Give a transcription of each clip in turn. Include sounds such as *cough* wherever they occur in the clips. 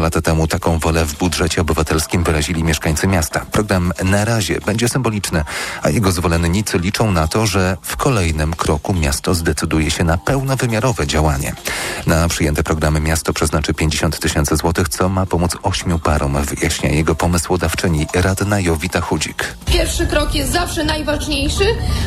Dwa lata temu taką wolę w budżecie obywatelskim wyrazili mieszkańcy miasta. Program na razie będzie symboliczny, a jego zwolennicy liczą na to, że w kolejnym kroku miasto zdecyduje się na pełnowymiarowe działanie. Na przyjęte programy miasto przeznaczy 50 tysięcy złotych, co ma pomóc ośmiu parom, wyjaśnia jego pomysłodawczyni radna Jowita Chudzik. Pierwszy krok jest zawsze najważniejszy,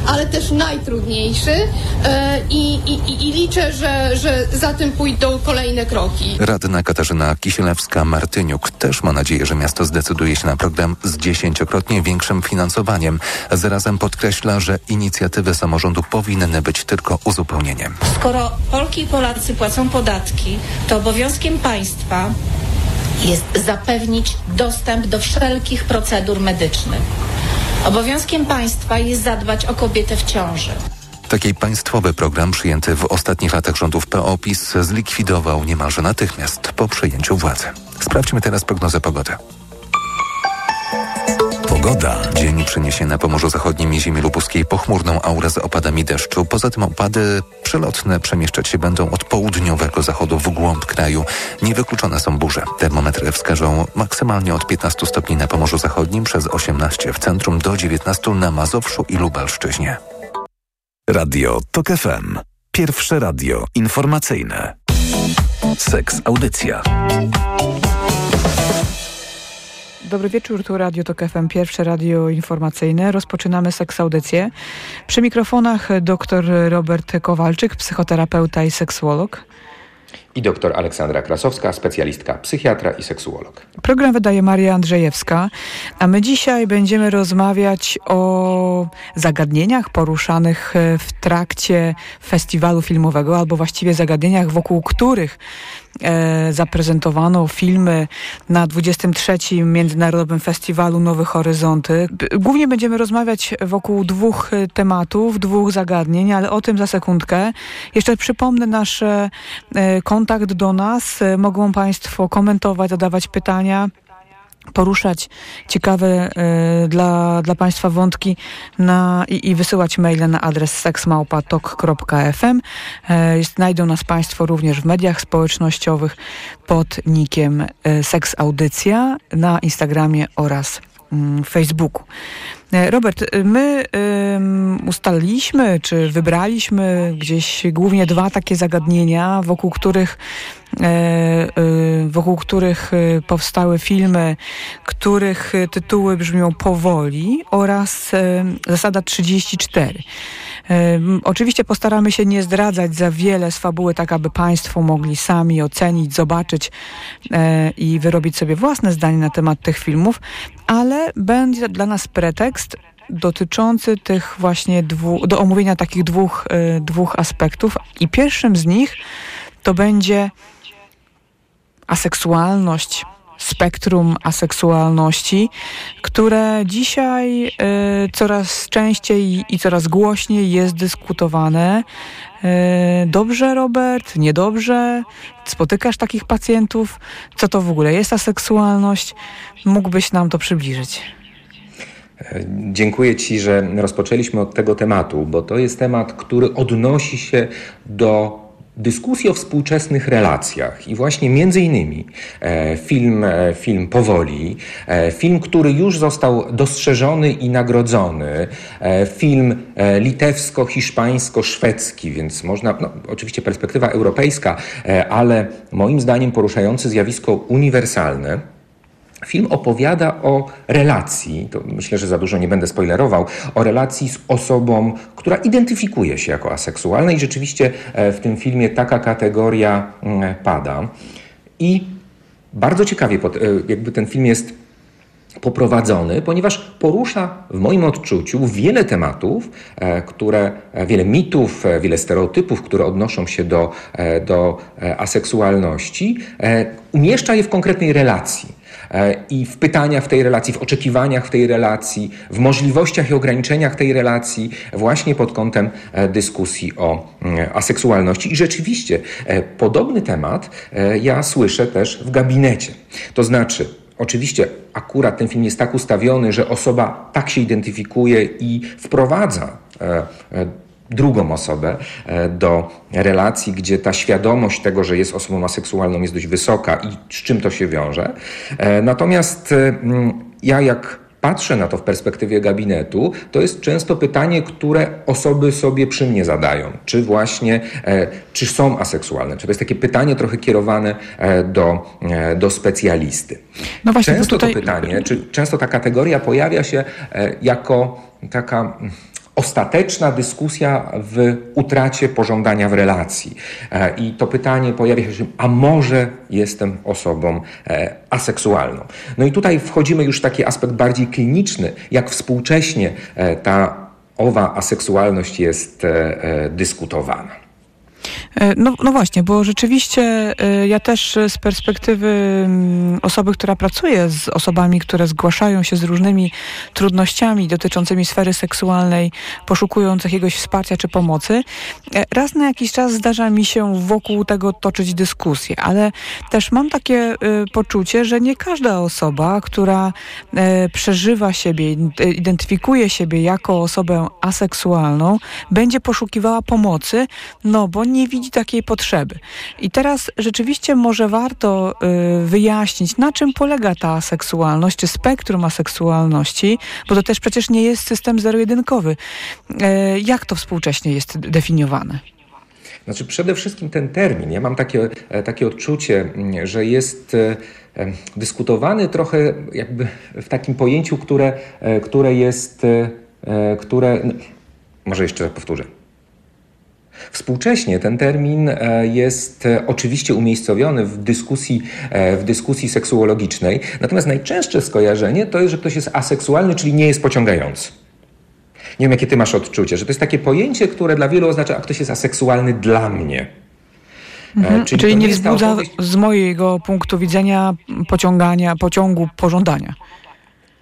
ale też najtrudniejszy e, i, i, i liczę, że, że za tym pójdą kolejne kroki. Radna Katarzyna Kisielewska-Martyniuk też ma nadzieję, że miasto zdecyduje się na program z dziesięciokrotnie większym finansowaniem. Zarazem podkreśla, że inicjatywy samorządu powinny być tylko uzupełnieniem. Skoro Polki i Polacy płacą podatki, to obowiązkiem państwa jest zapewnić dostęp do wszelkich procedur medycznych. Obowiązkiem państwa jest zadbać o kobietę w ciąży. Taki państwowy program przyjęty w ostatnich latach rządów PO-PiS zlikwidował niemalże natychmiast po przejęciu władzy. Sprawdźmy teraz prognozę pogody. Pogoda. Dzień przyniesie na Pomorzu Zachodnim i ziemi lubuskiej pochmurną aurę z opadami deszczu. Poza tym opady przelotne przemieszczać się będą od południowego zachodu w głąb kraju. Niewykluczone są burze. Termometry wskażą maksymalnie od 15 stopni na Pomorzu Zachodnim przez 18 w centrum do 19 na Mazowszu i Lubelszczyźnie. Radio TOK FM. Pierwsze radio informacyjne. Seks Audycja. Dobry wieczór, tu Radio TOK FM, pierwsze radio informacyjne. Rozpoczynamy seks audycję. Przy mikrofonach dr Robert Kowalczyk, psychoterapeuta i seksuolog. I dr Aleksandra Krasowska, specjalistka, psychiatra i seksuolog. Program wydaje Maria Andrzejewska, a my dzisiaj będziemy rozmawiać o zagadnieniach poruszanych w trakcie festiwalu filmowego, albo właściwie zagadnieniach, wokół których e, zaprezentowano filmy na 23. Międzynarodowym Festiwalu Nowe Horyzonty. Głównie będziemy rozmawiać wokół dwóch tematów, dwóch zagadnień, ale o tym za sekundkę. Jeszcze przypomnę nasz e, kontakt do nas. E, mogą Państwo komentować, zadawać pytania poruszać ciekawe y, dla, dla Państwa wątki na, i, i wysyłać maile na adres seksmałpatok.fm. Y, znajdą nas Państwo również w mediach społecznościowych pod nikiem y, Seks Audycja na Instagramie oraz y, Facebooku. Robert, my um, ustaliliśmy, czy wybraliśmy gdzieś głównie dwa takie zagadnienia, wokół których E, e, wokół których e, powstały filmy, których tytuły brzmią powoli oraz zasada 34. Oczywiście postaramy się nie zdradzać za wiele z fabuły, tak aby Państwo mogli sami ocenić, zobaczyć i wyrobić sobie własne zdanie na temat tych filmów, ale będzie dla nas pretekst dotyczący tych właśnie dwu, do omówienia takich dwóch, dwóch aspektów. I pierwszym z nich to będzie aseksualność, spektrum aseksualności, które dzisiaj y, coraz częściej i coraz głośniej jest dyskutowane. Y, dobrze, Robert? Niedobrze? Spotykasz takich pacjentów? Co to w ogóle jest aseksualność? Mógłbyś nam to przybliżyć? Dziękuję Ci, że rozpoczęliśmy od tego tematu, bo to jest temat, który odnosi się do dyskusji o współczesnych relacjach i właśnie między innymi e, film, e, film Powoli, e, film, który już został dostrzeżony i nagrodzony, film litewsko-hiszpańsko-szwedzki, więc można, no, oczywiście perspektywa europejska, ale moim zdaniem poruszający zjawisko uniwersalne, Film opowiada o relacji, to myślę, że za dużo nie będę spoilerował, o relacji z osobą, która identyfikuje się jako aseksualna i rzeczywiście e, w tym filmie taka kategoria mm, pada. I bardzo ciekawie e, jakby ten film jest poprowadzony, ponieważ porusza w moim odczuciu wiele tematów, e, które, wiele mitów, wiele stereotypów, które odnoszą się do, do aseksualności, umieszcza je w konkretnej relacji. E, i w pytaniach w tej relacji, w oczekiwaniach w tej relacji, w możliwościach i ograniczeniach tej relacji, właśnie pod kątem e, dyskusji o mm, aseksualności. I rzeczywiście e, podobny temat ja słyszę też w gabinecie. To znaczy, Oczywiście akurat ten film jest tak ustawiony, że osoba tak się identyfikuje i wprowadza drugą osobę do relacji, gdzie ta świadomość tego, że jest osobą aseksualną jest dość wysoka i z czym to się wiąże. Natomiast ja jak patrzę na to w perspektywie gabinetu, to jest często pytanie, które osoby sobie przy mnie zadają. Czy właśnie, e, czy są aseksualne? Czy to jest takie pytanie trochę kierowane e, do, e, do specjalisty? No właśnie, często tutaj... to pytanie, czy często ta kategoria pojawia się e, jako taka ostateczna dyskusja w utracie pożądania w relacji. E, I to pytanie pojawia się, a może jestem osobą e, aseksualną? No i tutaj wchodzimy już w taki aspekt bardziej kliniczny, jak współcześnie e, ta owa aseksualność jest dyskutowana. E, no, no właśnie, bo rzeczywiście e, ja też z perspektywy mm, osoby, która pracuje z osobami, które zgłaszają się z różnymi trudnościami dotyczącymi sfery seksualnej, poszukując jakiegoś wsparcia czy pomocy, e, raz na jakiś czas zdarza mi się wokół tego toczyć dyskusję, ale też mam takie poczucie, że nie każda osoba, która przeżywa siebie, identyfikuje siebie jako osobę aseksualną, będzie poszukiwała pomocy, no bo nie widzi takiej potrzeby. I teraz rzeczywiście może warto y, wyjaśnić, na czym polega ta seksualność, czy spektrum aseksualności, bo to też przecież nie jest system zero-jedynkowy. Y, jak to współcześnie jest definiowane? Znaczy przede wszystkim ten termin. Ja mam takie, e, takie odczucie, że jest e, e, dyskutowany trochę jakby w takim pojęciu, które, które jest, które, no, może jeszcze powtórzę, Współcześnie ten termin e, jest e, oczywiście umiejscowiony w dyskusji, e, w dyskusji seksuologicznej, natomiast najczęstsze skojarzenie to jest, że ktoś jest aseksualny, czyli nie jest pociągający. Nie wiem, jakie ty masz odczucie, że to jest takie pojęcie, które dla wielu oznacza, a ktoś jest aseksualny dla mnie. Mhm, czyli, czyli nie wzbudza opowieść... z mojego punktu widzenia pociągania, pociągu pożądania.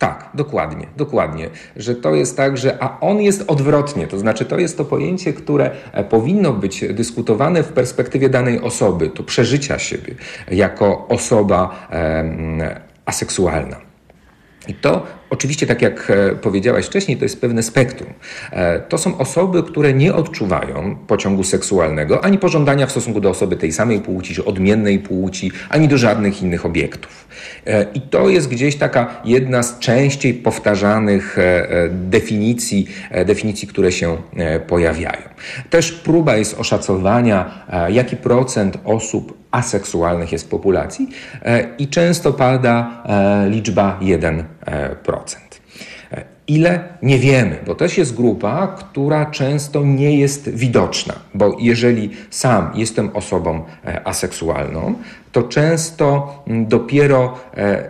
Tak, dokładnie, dokładnie. Że to jest tak, że a on jest odwrotnie, to znaczy to jest to pojęcie, które e, powinno być dyskutowane w perspektywie danej osoby, to przeżycia siebie jako osoba e, aseksualna. I to oczywiście, tak jak e, powiedziałaś wcześniej, to jest pewne spektrum. E, to są osoby, które nie odczuwają pociągu seksualnego ani pożądania w stosunku do osoby tej samej płci, czy odmiennej płci, ani do żadnych innych obiektów. E, I to jest gdzieś taka jedna z częściej powtarzanych definicji, definicji, które się pojawiają. Też próba jest oszacowania, jaki procent osób aseksualnych jest w populacji i często pada liczba 1%. Ile? Nie wiemy, bo też jest grupa, która często nie jest widoczna, bo jeżeli sam jestem osobą e, aseksualną, to często dopiero e,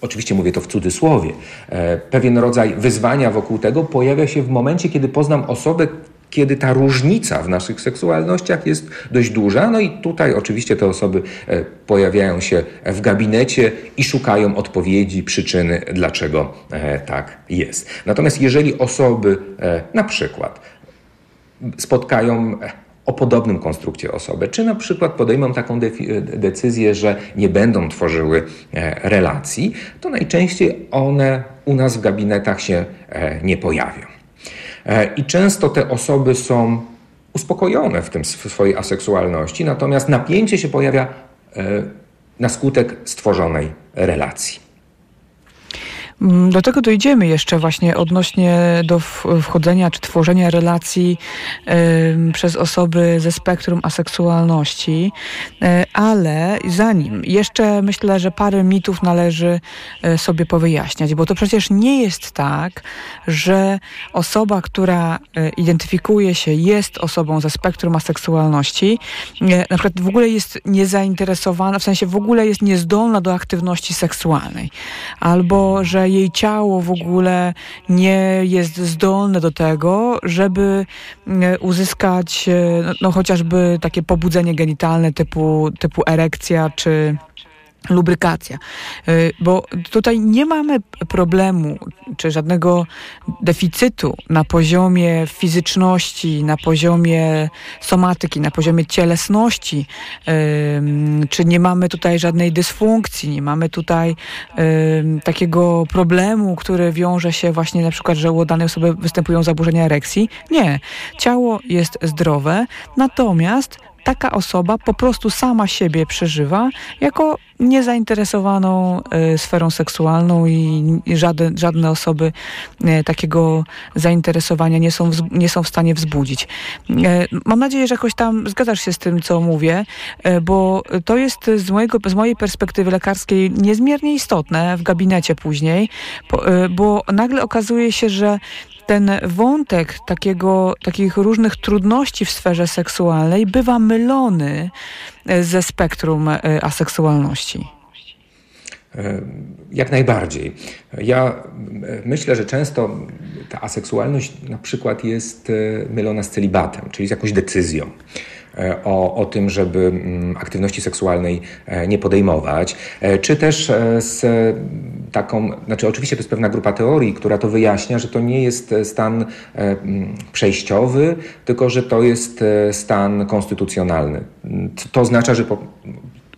oczywiście mówię to w cudzysłowie, e, pewien rodzaj wyzwania wokół tego pojawia się w momencie, kiedy poznam osobę, kiedy ta różnica w naszych seksualnościach jest dość duża. No i tutaj oczywiście te osoby e, pojawiają się w gabinecie i szukają odpowiedzi, przyczyny, dlaczego e, tak jest. Natomiast jeżeli osoby e, na przykład spotkają o podobnym konstrukcie osobę, czy na przykład podejmą taką decyzję, że nie będą tworzyły relacji, to najczęściej one u nas w gabinetach się nie pojawią. E, I często te osoby są uspokojone w tym swojej aseksualności, natomiast napięcie się pojawia e, na skutek stworzonej relacji. Mm, do tego dojdziemy jeszcze właśnie odnośnie do wchodzenia czy tworzenia relacji y, przez osoby ze spektrum aseksualności, y, ale zanim jeszcze myślę, że parę mitów należy y, sobie powyjaśniać, bo to przecież nie jest tak, że osoba, która identyfikuje się, jest osobą ze spektrum aseksualności, na przykład w ogóle jest niezainteresowana, w sensie w ogóle jest niezdolna do aktywności seksualnej, albo że jej ciało w ogóle nie jest zdolne do tego, żeby e, uzyskać e, no, chociażby takie pobudzenie genitalne typu, typu erekcja czy lubrykacja. Y, bo tutaj nie mamy problemu czy żadnego deficytu na poziomie fizyczności, na poziomie somatyki, na poziomie cielesności, czy nie mamy tutaj żadnej dysfunkcji, nie mamy tutaj takiego problemu, który wiąże się właśnie na przykład, że u danej osoby występują zaburzenia erekcji. Nie. Ciało jest zdrowe, natomiast taka osoba po prostu sama siebie przeżywa jako niezainteresowaną y, sferą seksualną i, i żadne, żadne osoby y, takiego zainteresowania nie są, nie są w stanie wzbudzić. Y, mam nadzieję, że jakoś tam zgadzasz się z tym, co mówię, bo to jest z, mojego, z mojej perspektywy lekarskiej niezmiernie istotne w gabinecie później, bo, bo nagle okazuje się, że ten wątek takiego, takich różnych trudności w sferze seksualnej bywa mylony e, ze spektrum e, aseksualności. E, jak najbardziej. Ja myślę, że często ta aseksualność na przykład jest mylona z celibatem, czyli z jakąś decyzją. E, o, o tym, żeby mm, aktywności seksualnej e, nie podejmować, e, czy też z taką, znaczy oczywiście to jest pewna grupa teorii, która to wyjaśnia, że to nie jest stan mm, przejściowy, tylko że to jest stan konstytucjonalny. To oznacza, że po,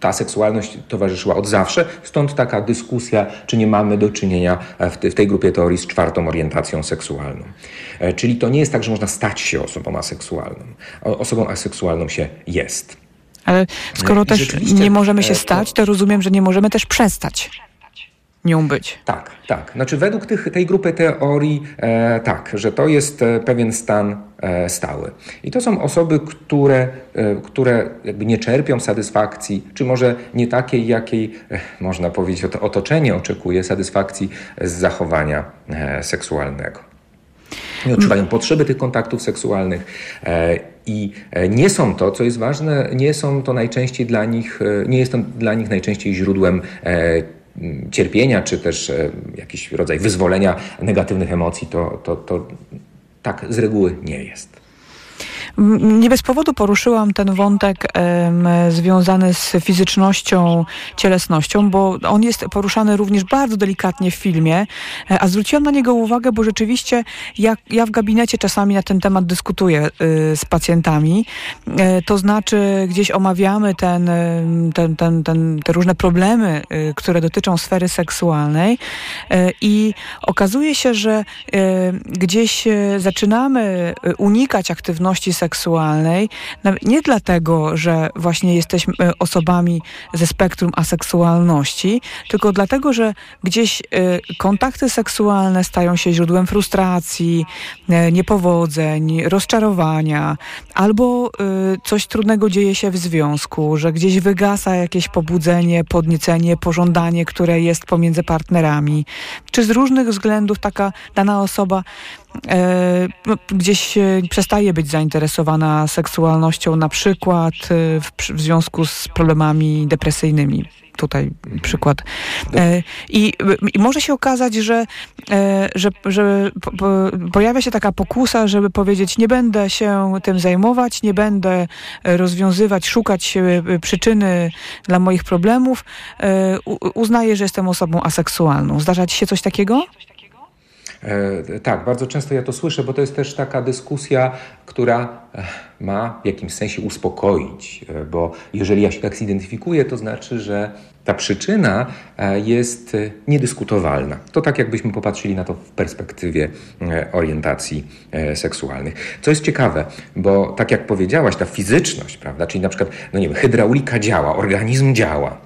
ta seksualność towarzyszyła od zawsze, stąd taka dyskusja, czy nie mamy do czynienia w, w tej grupie teorii z czwartą orientacją seksualną. E, czyli to nie jest tak, że można stać się osobą aseksualną. Osobą aseksualną się jest. Ale skoro e, też nie możemy się e, stać, to rozumiem, że nie możemy też przestać nią być. Tak, tak. Znaczy według tych, tej grupy teorii e, tak, że to jest e, pewien stan e, stały. I to są osoby, które, e, które jakby nie czerpią satysfakcji, czy może nie takiej, jakiej e, można powiedzieć otoczenie oczekuje satysfakcji z zachowania e, seksualnego. Nie odczuwają potrzeby tych kontaktów seksualnych i nie są to, co jest ważne, nie są to najczęściej dla nich, nie jest to dla nich najczęściej źródłem cierpienia, czy też e, jakiś rodzaj wyzwolenia negatywnych emocji, to, to, to tak z reguły nie jest. Nie bez powodu poruszyłam ten wątek um, związany z fizycznością, cielesnością, bo on jest poruszany również bardzo delikatnie w filmie, e, a zwróciłam na niego uwagę, bo rzeczywiście ja, ja w gabinecie czasami na ten temat dyskutuję y, z pacjentami. Y, to znaczy gdzieś omawiamy ten, ten, ten, ten, te różne problemy, y, które dotyczą sfery seksualnej i okazuje się, że gdzieś zaczynamy unikać aktywności seksualnej, seksualnej, nie dlatego, że właśnie jesteśmy e, osobami ze spektrum aseksualności, tylko dlatego, że gdzieś e, kontakty seksualne stają się źródłem frustracji, e, niepowodzeń, rozczarowania, albo coś trudnego dzieje się w związku, że gdzieś wygasa jakieś pobudzenie, podniecenie, pożądanie, które jest pomiędzy partnerami, czy z różnych względów taka dana osoba gdzieś przestaje być zainteresowana seksualnością, na przykład e, w, w związku z problemami depresyjnymi tutaj przykład. E, I, I, może się okazać, że, że, że po, pojawia się taka pokusa, żeby powiedzieć, nie będę się tym zajmować, nie będę rozwiązywać, szukać przyczyny dla moich problemów. Uznaję, że jestem osobą aseksualną. Zdarza ci się coś takiego? E, tak, bardzo często ja to słyszę, bo to jest też taka dyskusja, która e, ma w jakimś sensie uspokoić, e, bo jeżeli ja się tak zidentyfikuję, to znaczy, że ta przyczyna jest niedyskutowalna. To tak, jakbyśmy popatrzyli na to w perspektywie orientacji seksualnych. Co jest ciekawe, bo tak jak powiedziałaś, ta fizyczność, prawda, czyli na przykład, no nie wiem, hydraulika działa, organizm działa, E,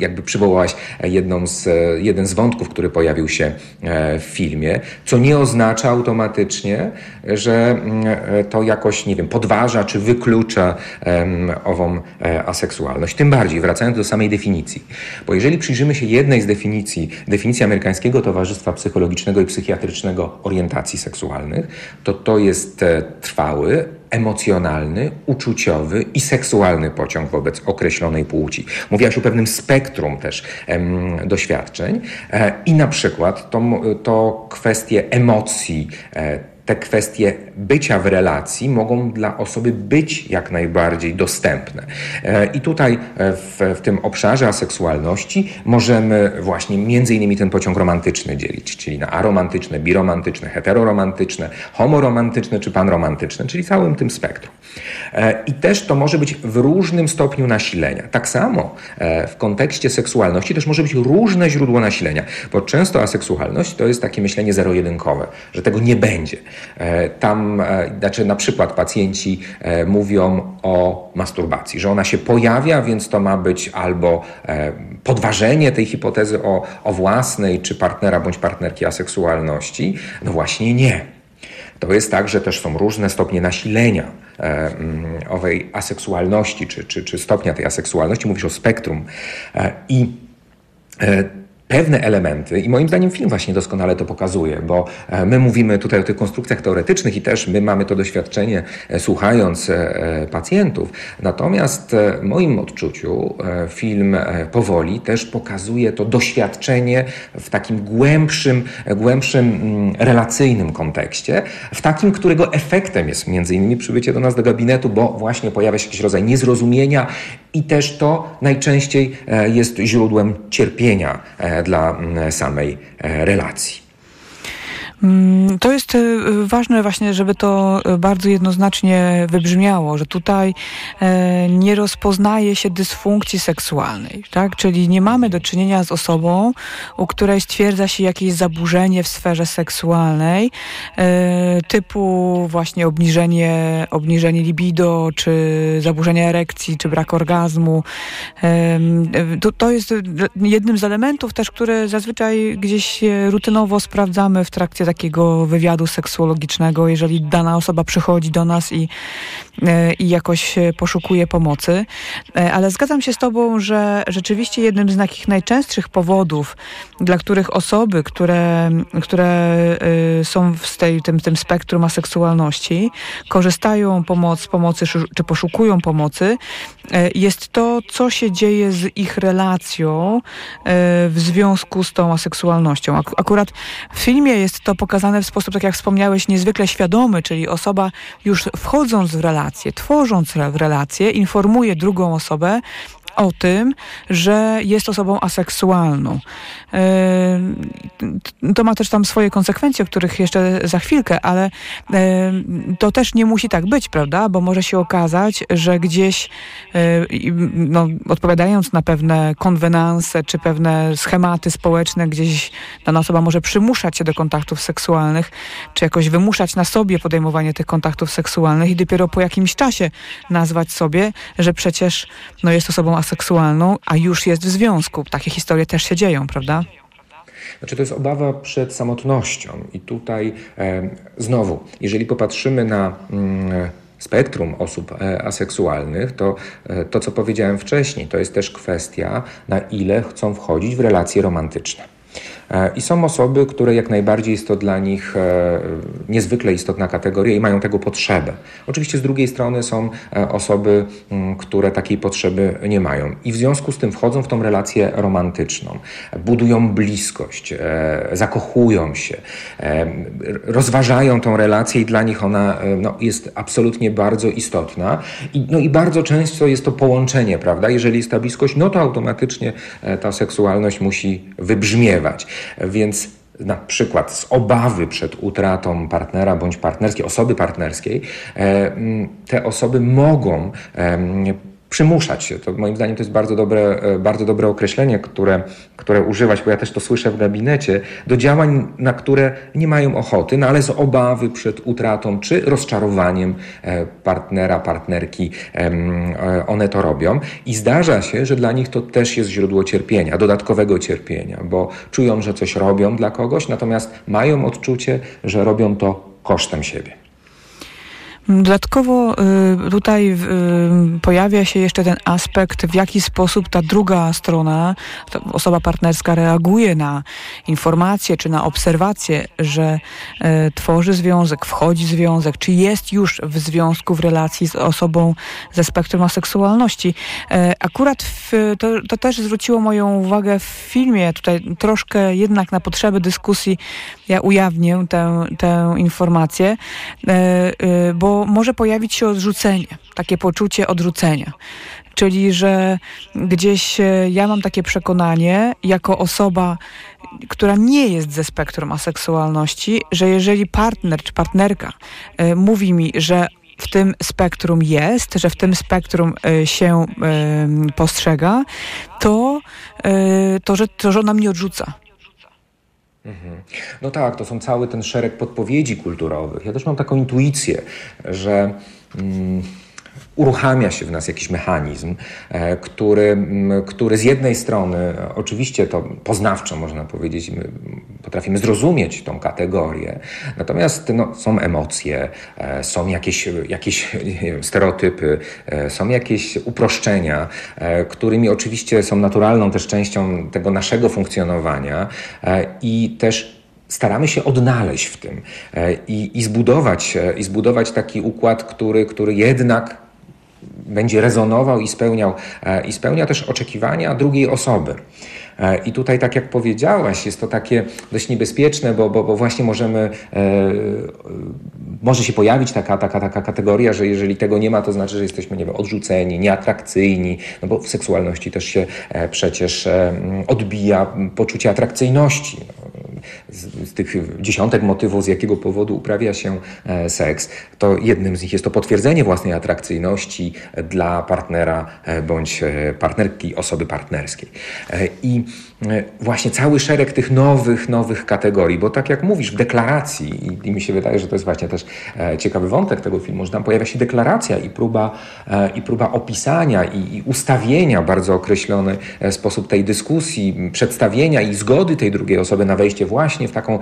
jakby przywołałaś jedną z, jeden z wątków, który pojawił się e, w filmie, co nie oznacza automatycznie, że mm, e, to jakoś, nie wiem, podważa czy wyklucza ową aseksualność. Tym bardziej, wracając do samej definicji. Bo jeżeli przyjrzymy się jednej z definicji, definicji Amerykańskiego Towarzystwa Psychologicznego i Psychiatrycznego Orientacji Seksualnych, to to jest trwały, emocjonalny, uczuciowy i seksualny pociąg wobec określonej płci. Mówiłaś o pewnym spektrum też em, doświadczeń e, i na przykład to, to kwestie emocji, e, te kwestie bycia w relacji mogą dla osoby być jak najbardziej dostępne. E, I tutaj w, w tym obszarze aseksualności możemy właśnie między innymi ten pociąg romantyczny dzielić, czyli na aromantyczne, biromantyczne, heteroromantyczne, homoromantyczne czy panromantyczne, czyli całym tym spektrum. I też to może być w różnym stopniu nasilenia. Tak samo w kontekście seksualności też może być różne źródło nasilenia, bo często aseksualność to jest takie myślenie zero-jedynkowe, że tego nie będzie. E, tam, e, znaczy na przykład pacjenci e, mówią o masturbacji, że ona się pojawia, więc to ma być albo podważenie tej hipotezy o, o własnej czy partnera bądź partnerki aseksualności. No właśnie nie. To jest tak, że też są różne stopnie nasilenia mm, owej aseksualności, czy, czy, czy stopnia tej aseksualności. Mówisz o spektrum. I pewne elementy i moim zdaniem film właśnie doskonale to pokazuje, bo e, my mówimy tutaj o tych konstrukcjach teoretycznych i też my mamy to doświadczenie e, słuchając e, pacjentów. Natomiast w moim odczuciu film powoli też pokazuje to doświadczenie w takim głębszym, głębszym mm, relacyjnym kontekście, w takim, którego efektem jest między innymi przybycie do nas do gabinetu, bo właśnie pojawia się jakiś rodzaj niezrozumienia i też to najczęściej jest źródłem cierpienia dla mm, samej e, relacji. Mm, to jest e, ważne właśnie, żeby to e, bardzo jednoznacznie wybrzmiało, że tutaj e, nie rozpoznaje się dysfunkcji seksualnej, tak? Czyli nie mamy do czynienia z osobą, u której stwierdza się jakieś zaburzenie w sferze seksualnej, typu właśnie obniżenie, obniżenie libido, czy zaburzenia erekcji, czy brak orgazmu. To, to jest jednym z elementów też, które zazwyczaj gdzieś rutynowo sprawdzamy w trakcie takiego wywiadu seksuologicznego, jeżeli dana osoba przychodzi do nas i, e, i jakoś poszukuje pomocy. E, ale zgadzam się z Tobą, że rzeczywiście jednym z takich najczęstszych powodów, dla których osoby, które, które e, są w tej, tym, tym spektrum aseksualności, korzystają pomoc, pomocy czy poszukują pomocy, jest to, co się dzieje z ich relacją w związku z tą aseksualnością. Akurat w filmie jest to pokazane w sposób, tak jak wspomniałeś, niezwykle świadomy, czyli osoba już wchodząc w relację, tworząc relację, informuje drugą osobę, o tym, że jest osobą aseksualną. To ma też tam swoje konsekwencje, o których jeszcze za chwilkę, ale to też nie musi tak być, prawda? Bo może się okazać, że gdzieś no, odpowiadając na pewne konwenanse czy pewne schematy społeczne, gdzieś dana osoba może przymuszać się do kontaktów seksualnych, czy jakoś wymuszać na sobie podejmowanie tych kontaktów seksualnych i dopiero po jakimś czasie nazwać sobie, że przecież no, jest osobą aseksualną seksualną, a już jest w związku. Takie historie też się dzieją, prawda? Znaczy to jest obawa przed samotnością i tutaj e, znowu, jeżeli popatrzymy na mm, spektrum osób e, aseksualnych, to e, to, co powiedziałem wcześniej, to jest też kwestia, na ile chcą wchodzić w relacje romantyczne. E, I są osoby, które jak najbardziej jest to dla nich e, niezwykle istotna kategoria i mają tego potrzebę. Oczywiście z drugiej strony są e, osoby, mm, które takiej potrzeby nie mają i w związku z tym wchodzą w tą relację romantyczną, budują bliskość, zakochują się, rozważają tą relację i dla nich ona no, jest absolutnie bardzo istotna. I, no i bardzo często jest to połączenie, prawda? Jeżeli jest ta bliskość, no to automatycznie ta seksualność musi wybrzmiewać. Więc na przykład z obawy przed utratą partnera bądź partnerskiej, osoby partnerskiej, e, te osoby mogą przymuszać się. To moim zdaniem to jest bardzo dobre, e, bardzo dobre określenie, które, które używać, bo ja też to słyszę w gabinecie, do działań, na które nie mają ochoty, no ale z obawy przed utratą czy rozczarowaniem e, partnera, partnerki e, one to robią. I zdarza się, że dla nich to też jest źródło cierpienia, dodatkowego cierpienia, bo czują, że coś robią dla kogoś, natomiast mają odczucie, że robią to kosztem siebie. Dodatkowo y, tutaj y, pojawia się jeszcze ten aspekt, w jaki sposób ta druga strona, osoba partnerska reaguje na informacje czy na obserwacje, że y, tworzy związek, wchodzi w związek, czy jest już w związku, w relacji z osobą ze spektrum aseksualności. Akurat w, to, to też zwróciło moją uwagę w filmie, tutaj troszkę jednak na potrzeby dyskusji ja ujawnię tę, tę informację, bo może pojawić się odrzucenie, takie poczucie odrzucenia. Czyli, że gdzieś e, ja mam takie przekonanie, jako osoba, która nie jest ze spektrum aseksualności, że jeżeli partner czy partnerka y, mówi mi, że w tym spektrum jest, że w tym spektrum y, się y, postrzega, to, to, że, to, że ona mnie odrzuca. No tak, to są cały ten szereg podpowiedzi kulturowych. Ja też mam taką intuicję, że. Mm, uruchamia się w nas jakiś mechanizm, e, który, który z jednej strony, oczywiście to poznawczo można powiedzieć, my potrafimy zrozumieć tą kategorię, natomiast no, są emocje, e, są jakieś, jakieś *laughs* stereotypy, e, są jakieś uproszczenia, którymi oczywiście są naturalną też częścią tego naszego funkcjonowania i też staramy się odnaleźć w tym i, i, zbudować, i zbudować taki układ, który, który jednak będzie rezonował i spełniał, e, i spełnia też oczekiwania drugiej osoby. E, I tutaj, tak jak powiedziałaś, jest to takie dość niebezpieczne, bo, bo, bo właśnie możemy, e, może się pojawić taka, taka, taka kategoria, że jeżeli tego nie ma, to znaczy, że jesteśmy nie wiem, odrzuceni, nieatrakcyjni, no bo w seksualności też się e, przecież odbija poczucie atrakcyjności. No, z, z, tych dziesiątek motywów, z jakiego powodu uprawia się e, seks, to jednym z nich jest to potwierdzenie własnej atrakcyjności dla partnera e, bądź e, partnerki, osoby partnerskiej. I właśnie cały szereg tych nowych, nowych kategorii, bo tak jak mówisz, w deklaracji, i, i mi się wydaje, że to jest właśnie też ciekawy wątek tego filmu, że tam pojawia się deklaracja i próba, i próba opisania i, i ustawienia bardzo określony sposób tej dyskusji, przedstawienia i zgody tej drugiej osoby na wejście właśnie w taką,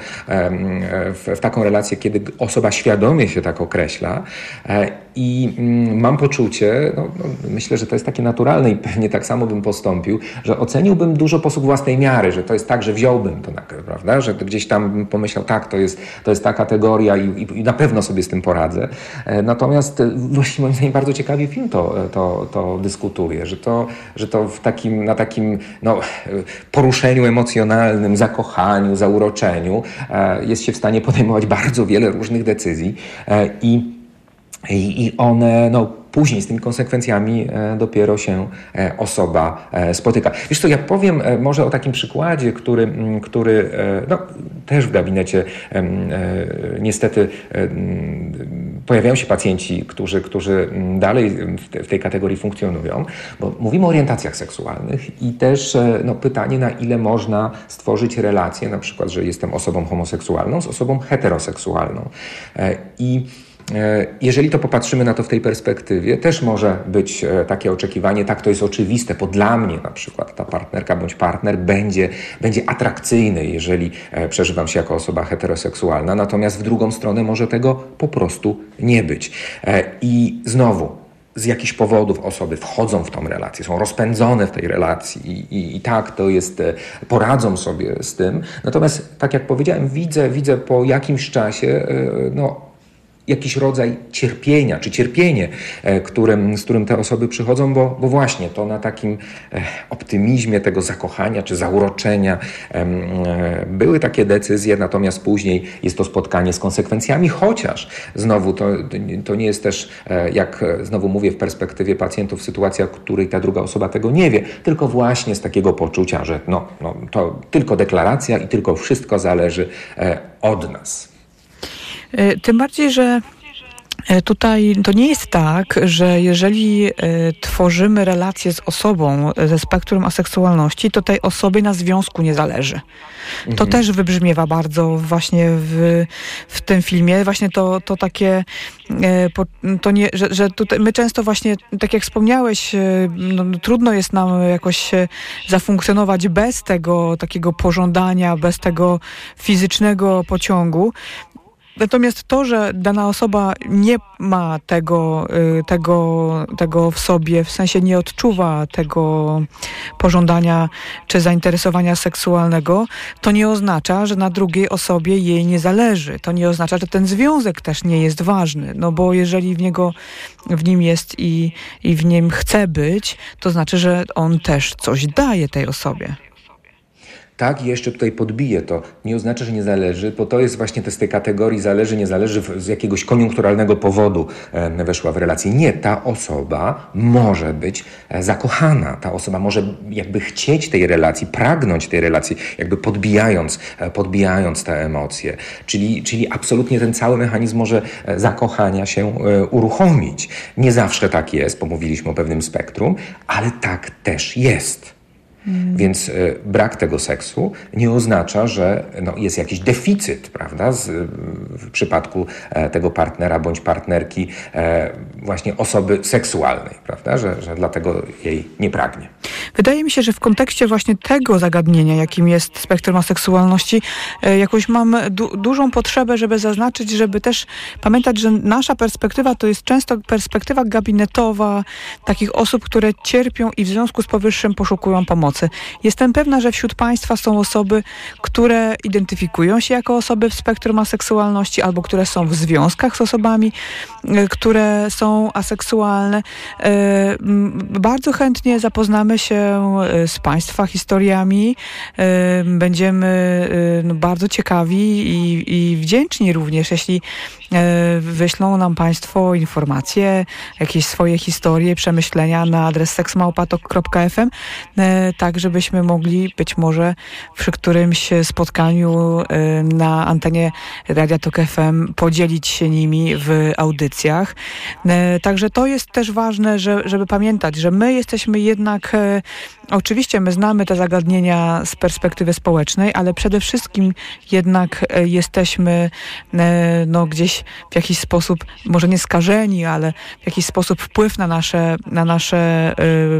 w, w taką relację, kiedy osoba świadomie się tak określa. E, I mm, mam poczucie, no, no, myślę, że to jest takie naturalne i pewnie tak samo bym postąpił, że oceniłbym dużo posług własnej miary, że to jest tak, że wziąłbym to, prawda? Że gdzieś tam pomyślał, tak, to jest, to jest ta kategoria i, i, i na pewno sobie z tym poradzę. E, natomiast e, właśnie moim zdaniem bardzo ciekawie film to, to, to dyskutuje, że to, że to w takim, na takim no, poruszeniu emocjonalnym, zakochaniu, zauroczeniu e, jest się w stanie podejmować bardzo wiele różnych decyzji i i, one no, później z tymi konsekwencjami e, dopiero się e, osoba e, spotyka. Wiesz co, ja powiem może o takim przykładzie, który, który no, też w gabinecie niestety pojawiają się pacjenci, którzy, którzy dalej w tej kategorii funkcjonują, bo mówimy o orientacjach seksualnych i też no, pytanie, na ile można stworzyć relację, na przykład, że jestem osobą homoseksualną z osobą heteroseksualną. I jeżeli to popatrzymy na to w tej perspektywie, też może być e, takie oczekiwanie, tak to jest oczywiste, bo dla mnie na przykład ta partnerka bądź partner będzie, będzie atrakcyjny, jeżeli e, przeżywam się jako osoba heteroseksualna, natomiast w drugą stronę może tego po prostu nie być. I znowu, z jakichś powodów osoby wchodzą w tą relację, są rozpędzone w tej relacji i, i, i, tak to jest, poradzą sobie z tym. Natomiast, tak jak powiedziałem, widzę, widzę po jakimś czasie, no, jakiś rodzaj cierpienia, czy cierpienie, e, którym, z którym te osoby przychodzą, bo, bo właśnie to na takim e, optymizmie tego zakochania czy zauroczenia e, były takie decyzje, natomiast później jest to spotkanie z konsekwencjami, chociaż znowu to, to nie jest też, jak znowu mówię, w perspektywie pacjentów, sytuacja, w której ta druga osoba tego nie wie, tylko właśnie z takiego poczucia, że no, no, to tylko deklaracja i tylko wszystko zależy od nas. E, tym bardziej, że e, Tutaj to nie jest tak, że jeżeli y, tworzymy relację z osobą ze spektrum aseksualności, to tej osobie na związku nie zależy. To mhm. też wybrzmiewa bardzo właśnie w, w tym filmie. Właśnie to, to takie, to nie, że, że tutaj my często właśnie, tak jak wspomniałeś, y, no, trudno jest nam jakoś zafunkcjonować bez tego takiego pożądania, bez tego fizycznego pociągu. Natomiast to, że dana osoba nie ma tego, y, tego, tego w sobie, w sensie nie odczuwa tego pożądania czy zainteresowania seksualnego, to nie oznacza, że na drugiej osobie jej nie zależy. To nie oznacza, że ten związek też nie jest ważny. No bo jeżeli w niego, w nim jest i, i w nim chce być, to znaczy, że on też coś daje tej osobie. Tak, jeszcze tutaj podbiję to. Nie oznacza, że nie zależy, bo to jest właśnie z tej kategorii zależy, nie zależy z jakiegoś koniunkturalnego powodu e, weszła w relację. Nie, ta osoba może być e, zakochana. Ta osoba może jakby chcieć tej relacji, pragnąć tej relacji, jakby podbijając, e, podbijając te emocje. Czyli, czyli absolutnie ten cały mechanizm może zakochania się uruchomić. Nie zawsze tak jest, pomówiliśmy o pewnym spektrum, ale tak też jest. Mm. Więc y, brak tego seksu nie oznacza, że no, jest jakiś deficyt, prawda, z, w przypadku e, tego partnera bądź partnerki e, właśnie osoby seksualnej, prawda, że, że dlatego jej nie pragnie. Wydaje mi się, że w kontekście właśnie tego zagadnienia, jakim jest spektrum aseksualności, e, jakoś mam du dużą potrzebę, żeby zaznaczyć, żeby też pamiętać, że nasza perspektywa to jest często perspektywa gabinetowa takich osób, które cierpią i w związku z powyższym poszukują pomocy. Jestem pewna, że wśród Państwa są osoby, które identyfikują się jako osoby w spektrum aseksualności albo które są w związkach z osobami, e, które są aseksualne. E, bardzo chętnie zapoznamy się e, z Państwa historiami. Będziemy no, bardzo ciekawi i, i wdzięczni również, jeśli wyślą nam Państwo informacje, jakieś swoje historie, przemyślenia na adres seksmałpatok.fm, tak żebyśmy mogli być może przy którymś spotkaniu na antenie Radia Tok FM podzielić się nimi w audycjach. Także to jest też ważne, że, żeby pamiętać, że my jesteśmy jednak, e, oczywiście my znamy te zagadnienia z perspektywy społecznej, ale przede wszystkim jednak e, jesteśmy e, no, gdzieś w jakiś sposób, może nie skażeni, ale w jakiś sposób wpływ na nasze, na nasze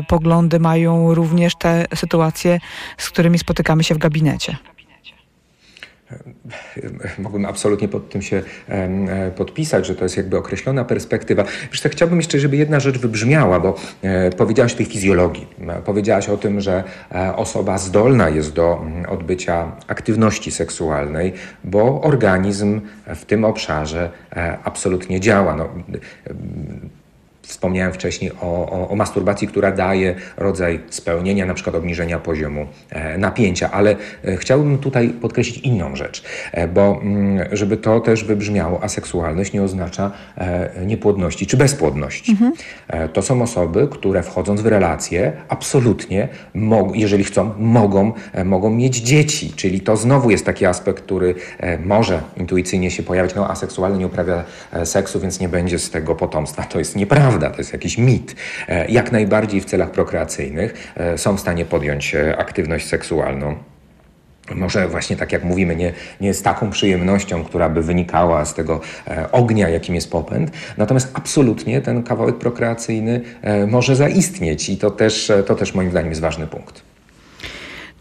poglądy mają również te sytuacje, z którymi spotykamy się w gabinecie. Mogłem absolutnie pod tym się e, podpisać, że to jest jakby określona perspektywa. Wiesz, tak chciałbym jeszcze, żeby jedna rzecz wybrzmiała, bo e, powiedziałaś o tej fizjologii. E, powiedziałaś o tym, że osoba zdolna jest do odbycia aktywności seksualnej, bo organizm w tym obszarze absolutnie działa. No, Wspomniałem wcześniej o, o, o, masturbacji, która daje rodzaj spełnienia, na przykład obniżenia poziomu e, napięcia, ale e, chciałbym tutaj podkreślić inną rzecz, e, bo mm, żeby to też wybrzmiało, aseksualność nie oznacza niepłodności czy bezpłodności. Mhm. To są osoby, które wchodząc w relacje, absolutnie, jeżeli chcą, mogą, mogą mieć dzieci, czyli to znowu jest taki aspekt, który może intuicyjnie się pojawić, no aseksualny nie uprawia seksu, więc nie będzie z tego potomstwa. To jest nieprawda nieprawda, to jest jakiś mit. E, jak najbardziej w celach prokreacyjnych e, są w stanie podjąć e, aktywność seksualną. Może właśnie tak jak mówimy, nie, nie z taką przyjemnością, która by wynikała z tego e, ognia, jakim jest popęd, natomiast absolutnie ten kawałek prokreacyjny e, może zaistnieć i to też, to też moim zdaniem jest ważny punkt.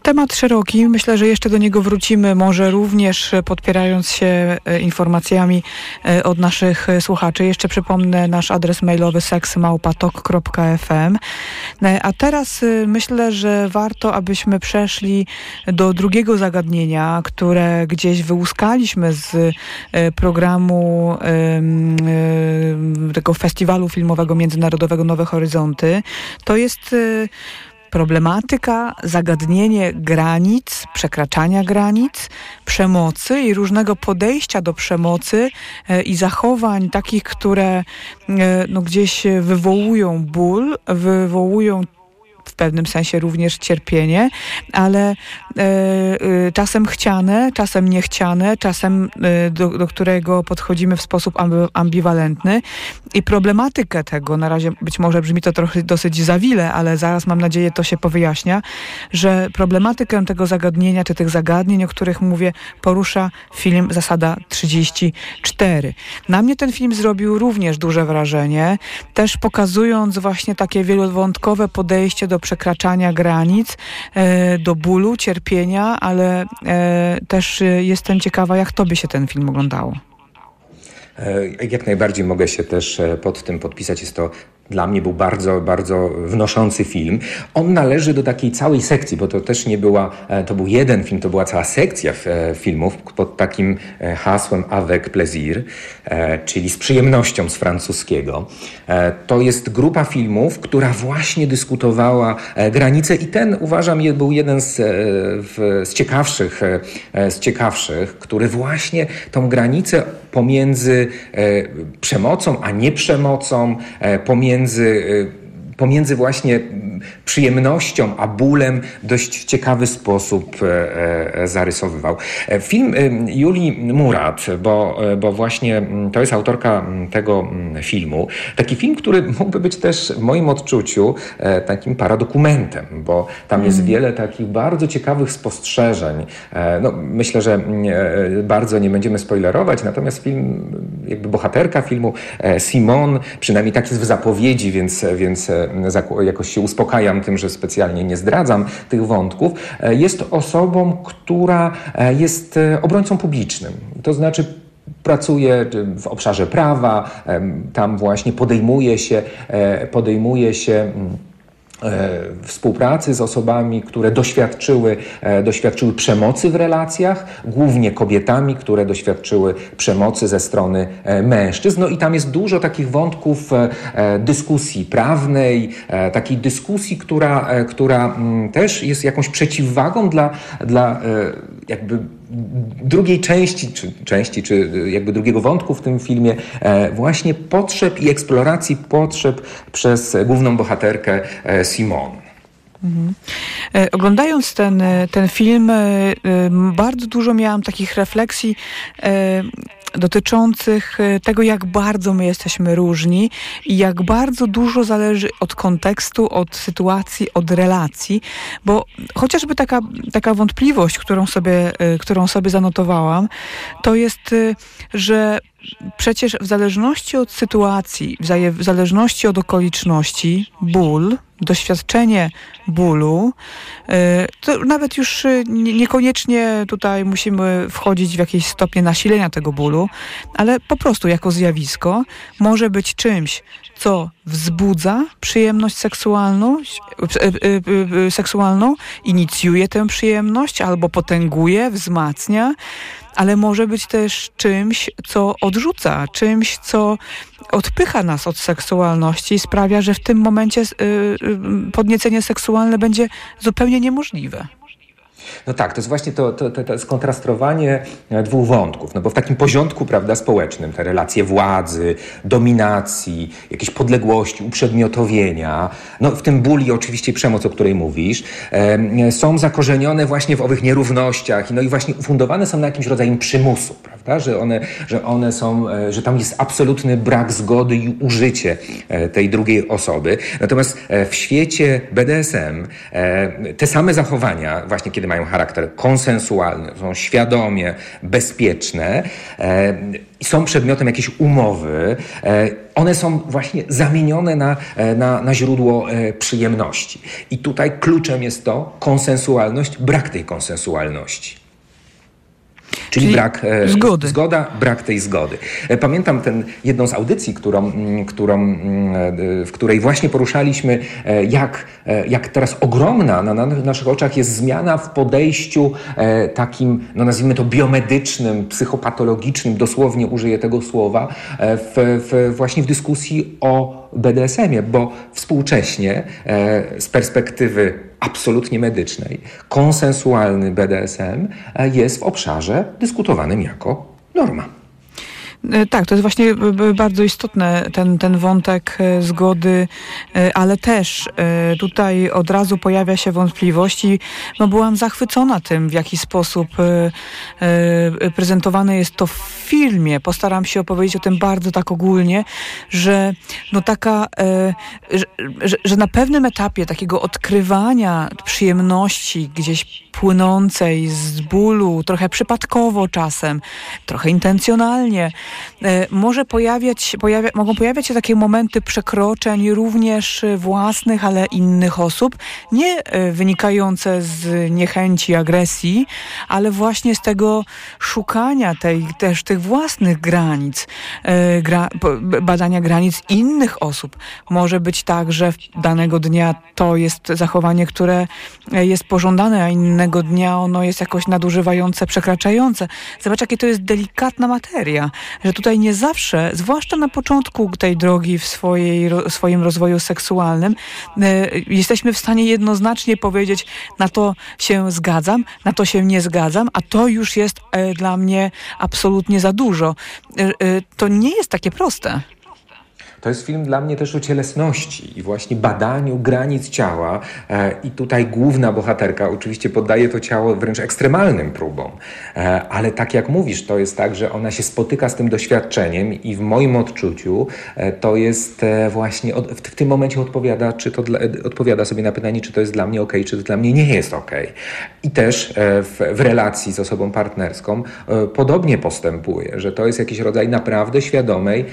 Temat szeroki, myślę, że jeszcze do niego wrócimy, może również podpierając się e, informacjami e, od naszych słuchaczy. Jeszcze przypomnę nasz adres mailowy seksmałpatok.fm. E, a teraz myślę, że warto, abyśmy przeszli do drugiego zagadnienia, które gdzieś wyłuskaliśmy z programu tego festiwalu filmowego międzynarodowego Nowe Horyzonty. To jest problematyka, zagadnienie granic, przekraczania granic, przemocy i różnego podejścia do przemocy e, i zachowań takich, które e, no, gdzieś wywołują ból, wywołują w pewnym sensie również cierpienie, ale e, e, czasem chciane, czasem niechciane, czasem e, do, do, którego podchodzimy w sposób ambiwalentny i problematykę tego, na razie być może brzmi to trochę dosyć zawile, ale zaraz mam nadzieję to się powyjaśnia, że problematykę tego zagadnienia, czy tych zagadnień, o których mówię, porusza film Zasada 34. Na mnie ten film zrobił również duże wrażenie, też pokazując właśnie takie wielowątkowe podejście do przekraczania granic, e, do bólu, cierpienia, ale e, też jestem ciekawa, jak tobie się ten film oglądało. Jak najbardziej mogę się też pod tym podpisać. Jest to dla mnie był bardzo, bardzo wnoszący film. On należy do takiej całej sekcji, bo to też nie była, e, to był jeden film, to była cała sekcja e, filmów pod takim e, hasłem avec plaisir, czyli z przyjemnością z francuskiego. To jest grupa filmów, która właśnie dyskutowała granice i ten uważam był jeden z, z ciekawszych, z ciekawszych, który właśnie tą granicę pomiędzy przemocą, a nie przemocą, pomiędzy pomiędzy, y, pomiędzy właśnie przyjemnością a bólem dość w ciekawy sposób e, e, zarysowywał. E, film Julii Murat, bo, bo właśnie to jest autorka tego filmu. Taki film, który mógłby być też w moim odczuciu takim paradokumentem, bo tam jest mm. wiele takich bardzo ciekawych spostrzeżeń. No, myślę, że bardzo nie będziemy spoilerować, natomiast film, jakby bohaterka filmu Simon, przynajmniej tak jest w zapowiedzi, więc, więc jakoś się uspokajam tym, że specjalnie nie zdradzam tych wątków, e, jest osobą, która e, jest e, obrońcą publicznym. To znaczy pracuje w obszarze prawa, tam właśnie podejmuje się, podejmuje się mm, współpracy z osobami, które doświadczyły, e, doświadczyły przemocy w relacjach, głównie kobietami, które doświadczyły przemocy ze strony e, mężczyzn. No i tam jest dużo takich wątków dyskusji prawnej, takiej dyskusji, która, która mm, też jest jakąś przeciwwagą dla, dla jakby drugiej części, czy części, czy jakby drugiego wątku w tym filmie, e, właśnie potrzeb i eksploracji potrzeb przez główną bohaterkę e, Simon. Mhm. E, oglądając ten, ten film, bardzo dużo miałam takich refleksji dotyczących e, tego, jak bardzo my jesteśmy różni i jak bardzo dużo zależy od kontekstu, od sytuacji, od relacji, bo chociażby taka, taka wątpliwość, którą sobie, e, którą sobie zanotowałam, to jest, e, że przecież w zależności od sytuacji, w zależności od okoliczności, ból, doświadczenie bólu, e, to nawet już e, niekoniecznie tutaj musimy wchodzić w jakieś stopnie nasilenia tego bólu, ale po prostu jako zjawisko może być czymś, co wzbudza przyjemność seksualną, e, seksualną, inicjuje tę przyjemność albo potęguje, wzmacnia, ale może być też czymś, co odrzuca, czymś, co odpycha nas od seksualności i sprawia, że w tym momencie podniecenie seksualne będzie zupełnie niemożliwe. No tak, to jest właśnie to, to, to, to skontrastrowanie e, dwóch wątków, no bo w takim porządku prawda, społecznym te relacje władzy, dominacji, jakiejś podległości, uprzedmiotowienia, no w tym ból i oczywiście przemoc, o której mówisz, e, są zakorzenione właśnie w owych nierównościach, no i właśnie ufundowane są na jakimś rodzaju przymusu, prawda, że one, że one są, e, że tam jest absolutny brak zgody i użycie e, tej drugiej osoby. Natomiast w świecie BDSM te same zachowania, właśnie kiedy mają charakter konsensualny, są świadomie bezpieczne e, i są przedmiotem jakiejś umowy, e, one są właśnie zamienione na, e, na, na źródło przyjemności. I tutaj kluczem jest to konsensualność, brak tej konsensualności. Czyli, Czyli brak e, zgody. zgoda, brak tej zgody. E, pamiętam ten, jedną z audycji, którą, którą, e, w której właśnie poruszaliśmy, jak, jak teraz ogromna na, na naszych oczach jest zmiana w podejściu takim, no nazwijmy to biomedycznym, psychopatologicznym, dosłownie użyję tego słowa, w, w właśnie w dyskusji o BDSM-ie, bo współcześnie z perspektywy absolutnie medycznej, konsensualny BDSM e, jest w obszarze dyskutowanym jako norma. E, tak, to jest właśnie e, bardzo istotny ten, ten wątek zgody, ale też tutaj od razu pojawia się wątpliwość i no, byłam zachwycona tym, w jaki sposób prezentowane jest to w filmie. Postaram się opowiedzieć o tym bardzo tak ogólnie, że no taka, że, że, że na pewnym etapie takiego odkrywania przyjemności gdzieś płynącej z bólu, trochę przypadkowo czasem, trochę intencjonalnie, może pojawiać, pojawia, mogą pojawiać się takie momenty przekroczeń również własnych, ale innych osób, nie wynikające z niechęci, agresji, ale właśnie z tego szukania tej, też tych własnych granic, gra, badania granic innych osób. Może być tak, że danego dnia to jest zachowanie, które jest pożądane, a innego dnia ono jest jakoś nadużywające, przekraczające. Zobacz, jakie to jest delikatna materia, że tutaj nie zawsze, zwłaszcza na początku tej drogi w swojej, swoim rozwoju seksualnym, e, jesteśmy w stanie jednoznacznie powiedzieć, na to się zgadzam, na to się nie zgadzam, a to już jest e, dla mnie absolutnie za dużo. E, to nie jest takie proste. To jest film dla mnie też o cielesności i właśnie badaniu granic ciała. E, I tutaj główna bohaterka oczywiście poddaje to ciało wręcz ekstremalnym próbom. E, ale tak jak mówisz, to jest tak, że ona się spotyka z tym doświadczeniem i w moim odczuciu e, to jest właśnie w tym momencie odpowiada, czy to dla, odpowiada sobie na pytanie, czy to jest dla mnie ok, czy to dla mnie nie jest ok. I też w, w relacji z osobą partnerską podobnie postępuje, że to jest jakiś rodzaj naprawdę świadomej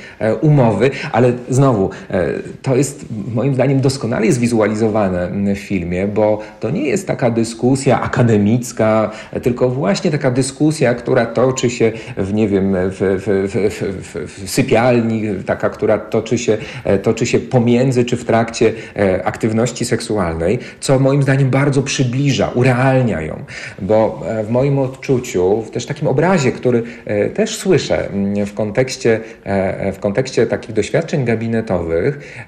umowy, ale znowu, e, to jest moim zdaniem doskonale zwizualizowane w filmie, bo to nie jest taka dyskusja akademicka, tylko właśnie taka dyskusja, która toczy się w, nie wiem, w, w, w, w sypialni, taka, która toczy się, e, toczy się pomiędzy czy w trakcie e, aktywności seksualnej, co moim zdaniem bardzo przybliża, urealnia ją, bo w moim odczuciu, w też takim obrazie, który też słyszę w kontekście, w kontekście takich doświadczeń gabinetowych,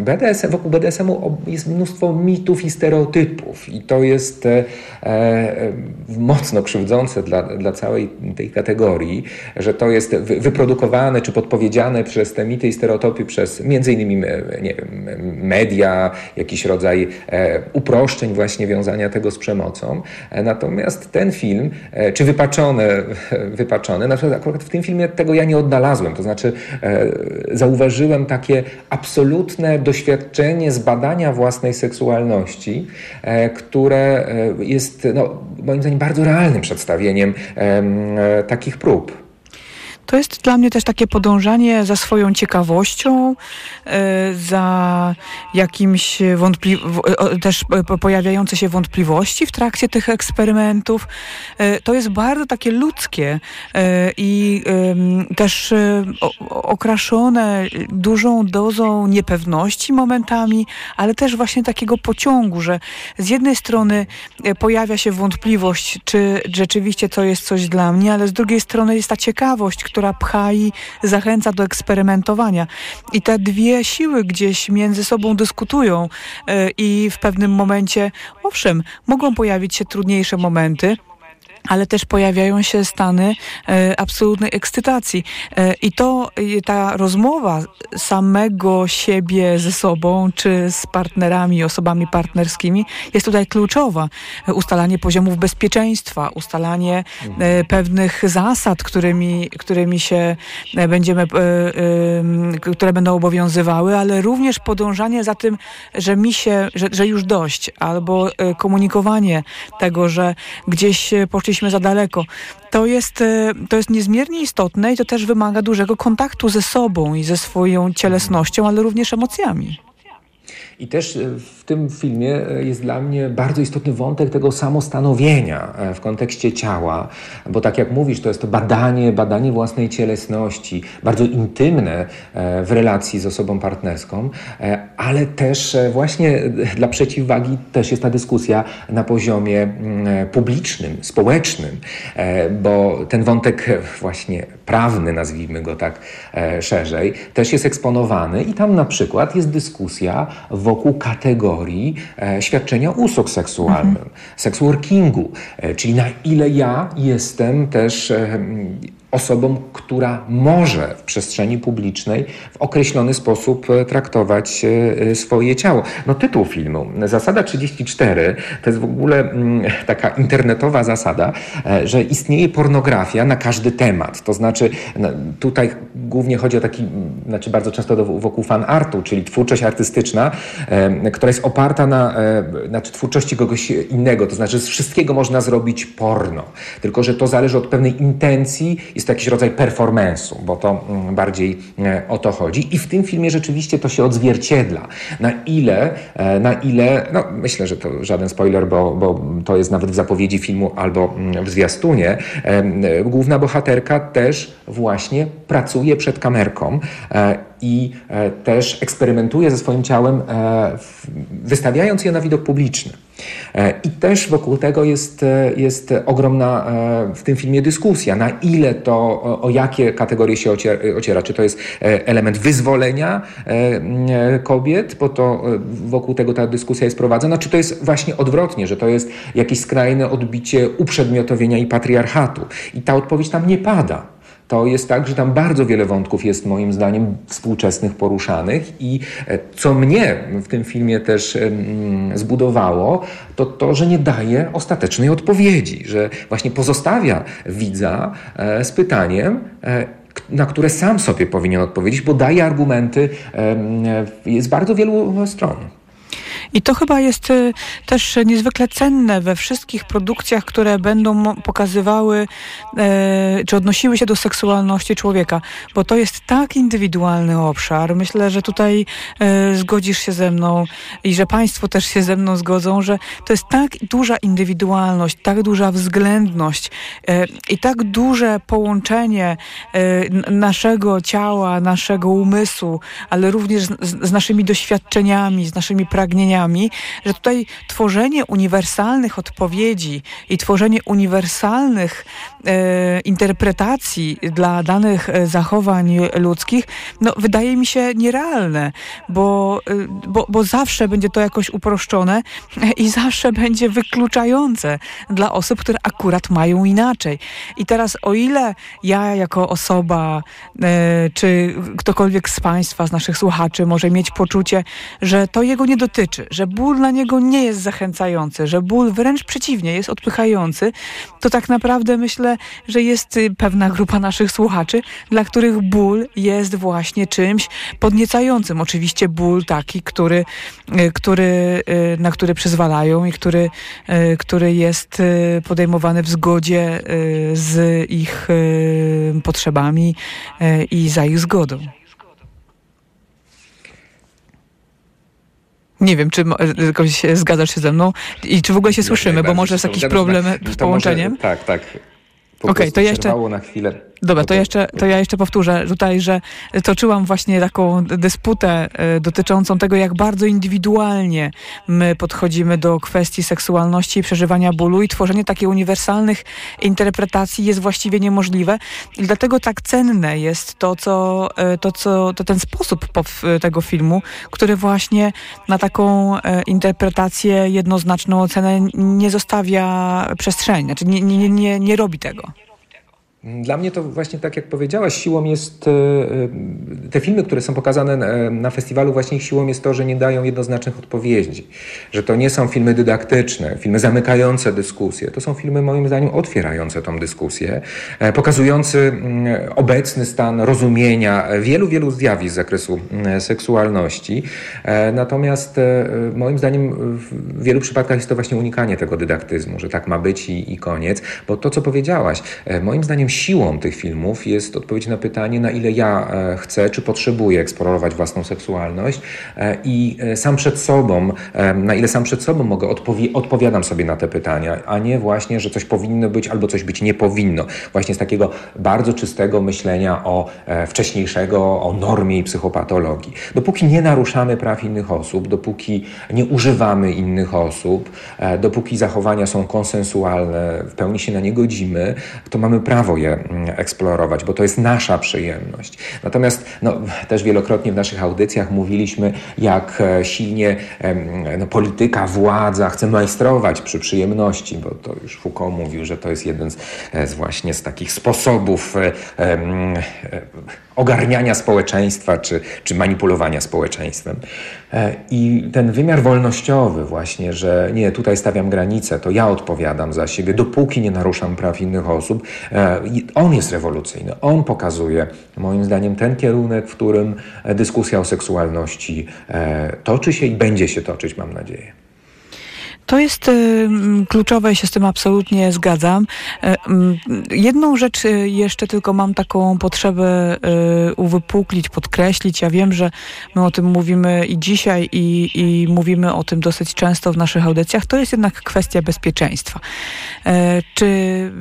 BDSM, wokół BDSM-u jest mnóstwo mitów i stereotypów i to jest e, e, mocno krzywdzące dla, dla całej tej kategorii, że to jest wyprodukowane czy podpowiedziane przez te mity i stereotypy przez między innymi media, jakiś rodzaj e, uproszczeń właśnie wiązania tego z przemocą. Natomiast ten film, czy wypaczone, *laughs* wypaczone, na przykład akurat w tym filmie tego ja nie odnalazłem, to znaczy zauważyłem takie absolutne doświadczenie zbadania własnej seksualności, e, które e, jest no, moim zdaniem bardzo realnym przedstawieniem e, takich prób. To jest dla mnie też takie podążanie za swoją ciekawością, e, za jakimś wątpli- też pojawiające się wątpliwości w trakcie tych eksperymentów. E, to jest bardzo takie ludzkie e, i też okraszone dużą dozą niepewności momentami, ale też właśnie takiego pociągu, że z jednej strony pojawia się wątpliwość, czy rzeczywiście to jest coś dla mnie, ale z drugiej strony jest ta ciekawość, która pcha i zachęca do eksperymentowania. I te dwie siły gdzieś między sobą dyskutują e, i w pewnym momencie, owszem, mogą pojawić się trudniejsze momenty, ale też pojawiają się stany e, absolutnej ekscytacji. E, I to e, ta rozmowa samego siebie ze sobą, czy z partnerami, osobami partnerskimi jest tutaj kluczowa. Ustalanie poziomów bezpieczeństwa, ustalanie e, pewnych zasad, którymi, którymi się e, będziemy, e, które będą obowiązywały, ale również podążanie za tym, że mi się, że, że już dość, albo komunikowanie tego, że gdzieś poszliśmy poszliśmy za daleko. To jest, e, to jest niezmiernie istotne i to też wymaga dużego kontaktu ze sobą i ze swoją cielesnością, ale również emocjami. I też e, w tym filmie e, jest dla mnie bardzo istotny wątek tego samostanowienia e, w kontekście ciała, bo tak jak mówisz, to jest to badanie, badanie własnej cielesności, bardzo intymne w relacji z osobą partnerską, ale też właśnie dla przeciwwagi też jest ta dyskusja na poziomie mm, publicznym, społecznym, bo ten wątek właśnie prawny, nazwijmy go tak szerzej, też jest eksponowany i tam na przykład jest dyskusja wokół kategorii e, świadczenia usług seksualnym, mhm. sex workingu, e, czyli na ile ja jestem też e, osobą, która może w przestrzeni publicznej w określony sposób e, traktować e, e, swoje ciało. No tytuł filmu, zasada 34, to jest w ogóle mm, taka internetowa zasada, że istnieje pornografia na każdy temat. To znaczy no, tutaj głównie chodzi o taki, znaczy bardzo często wokół fan artu, czyli twórczość artystyczna, która jest oparta na znaczy twórczości kogoś innego. To znaczy z wszystkiego można zrobić porno. Tylko, że to zależy od pewnej intencji i jest to jakiś rodzaj performance'u, bo to mm, bardziej o to chodzi. I w tym filmie rzeczywiście to się odzwierciedla. Na ile, na ile, no myślę, że to żaden spoiler, bo, bo to jest nawet w zapowiedzi filmu albo mm, w zwiastunie, główna bohaterka też właśnie pracuje przed kamerką i e, też eksperymentuje ze swoim ciałem, e, wystawiając je na widok publiczny. E, I też wokół tego jest, jest ogromna w tym filmie dyskusja, na ile to, o jakie kategorie się ociera. Czy to jest element wyzwolenia kobiet, bo to wokół tego ta dyskusja jest prowadzona, czy to jest właśnie odwrotnie, że to jest jakieś skrajne odbicie uprzedmiotowienia i patriarchatu. I ta odpowiedź tam nie pada to jest tak, że tam bardzo wiele wątków jest moim zdaniem współczesnych poruszanych i e, co mnie w tym filmie też zbudowało, to to, że nie daje ostatecznej odpowiedzi, że właśnie pozostawia widza e, z pytaniem, e, na które sam sobie powinien odpowiedzieć, bo daje argumenty z bardzo wielu stron. I to chyba jest y, też niezwykle cenne we wszystkich produkcjach, które będą pokazywały e, czy odnosiły się do seksualności człowieka, bo to jest tak indywidualny obszar. Myślę, że tutaj e, zgodzisz się ze mną i że Państwo też się ze mną zgodzą, że to jest tak duża indywidualność, tak duża względność e, i tak duże połączenie naszego ciała, naszego umysłu, ale również z, z naszymi doświadczeniami, z naszymi pragnieniami że tutaj tworzenie uniwersalnych odpowiedzi i tworzenie uniwersalnych e, interpretacji dla danych e, zachowań ludzkich, no, wydaje mi się nierealne, bo, e, bo, bo zawsze będzie to jakoś uproszczone i zawsze będzie wykluczające dla osób, które akurat mają inaczej. I teraz o ile ja jako osoba, e, czy ktokolwiek z Państwa, z naszych słuchaczy może mieć poczucie, że to jego nie dotyczy, że ból dla niego nie jest zachęcający, że ból wręcz przeciwnie jest odpychający, to tak naprawdę myślę, że jest y, pewna grupa naszych słuchaczy, dla których ból jest właśnie czymś podniecającym. Oczywiście ból taki, który, y, który, y, na który przyzwalają i który, który jest podejmowany w zgodzie z ich potrzebami i za ich zgodą. Nie wiem, czy jakoś zgadzasz się ze mną i czy w ogóle się słyszymy, bo może jest jakiś problem z połączeniem? Może, tak, tak. Okej, okay, to jeszcze. na chwilę Dobra, to, jeszcze, to ja jeszcze powtórzę tutaj, że toczyłam właśnie taką dysputę e, dotyczącą tego, jak bardzo indywidualnie my podchodzimy do kwestii seksualności i przeżywania bólu i tworzenie takich uniwersalnych interpretacji jest właściwie niemożliwe. I dlatego tak cenne jest to, co, e, to, co to ten sposób tego filmu, który właśnie na taką e, interpretację, jednoznaczną ocenę nie zostawia przestrzeni, znaczy nie, nie, nie, nie robi tego. Dla mnie to właśnie tak jak powiedziałaś, siłą jest e, e, te filmy, które są pokazane na festiwalu, właśnie siłą jest to, że nie dają jednoznacznych odpowiedzi, że to nie są filmy dydaktyczne, filmy zamykające dyskusję, to są filmy moim zdaniem otwierające tą dyskusję, e, pokazujący mm, obecny stan rozumienia wielu, wielu zjawisk z zakresu mm, seksualności. Natomiast moim zdaniem w wielu przypadkach jest to właśnie unikanie tego dydaktyzmu, że tak ma być i, i koniec, bo to, co powiedziałaś, moim zdaniem siłą tych filmów jest odpowiedź na pytanie, na ile ja e, chcę, czy potrzebuję eksplorować własną seksualność e, i e, sam przed sobą, na ile sam przed sobą mogę, odpowi odpowiadam sobie na te pytania, a nie właśnie, że coś powinno być albo coś być nie powinno. Właśnie z takiego bardzo czystego myślenia o wcześniejszego, o normie i psychopatologii. Dopóki nie naruszamy praw innych osób, dopóki nie używamy innych osób, dopóki zachowania są konsensualne, w pełni się na nie godzimy, to mamy prawo je mm, eksplorować, bo to jest nasza przyjemność. Natomiast no, też wielokrotnie w naszych audycjach mówiliśmy, jak e, silnie no, polityka, władza chce majstrować przy przyjemności, bo to już Foucault mówił, że to jest jeden z, e, z właśnie z takich sposobów e, ogarniania społeczeństwa czy, czy manipulowania społeczeństwem. I ten wymiar wolnościowy właśnie, że nie, tutaj stawiam granicę, to ja odpowiadam za siebie, dopóki nie naruszam praw innych osób, on jest rewolucyjny. On pokazuje, moim zdaniem, ten kierunek, w którym dyskusja o seksualności e, toczy się i będzie się toczyć, mam nadzieję. To jest y, kluczowe się z tym absolutnie zgadzam. Y, jedną rzecz jeszcze tylko mam taką potrzebę y, uwypuklić, podkreślić. Ja wiem, że my o tym mówimy i dzisiaj i, i mówimy o tym dosyć często w naszych audycjach. To jest jednak kwestia bezpieczeństwa. Czy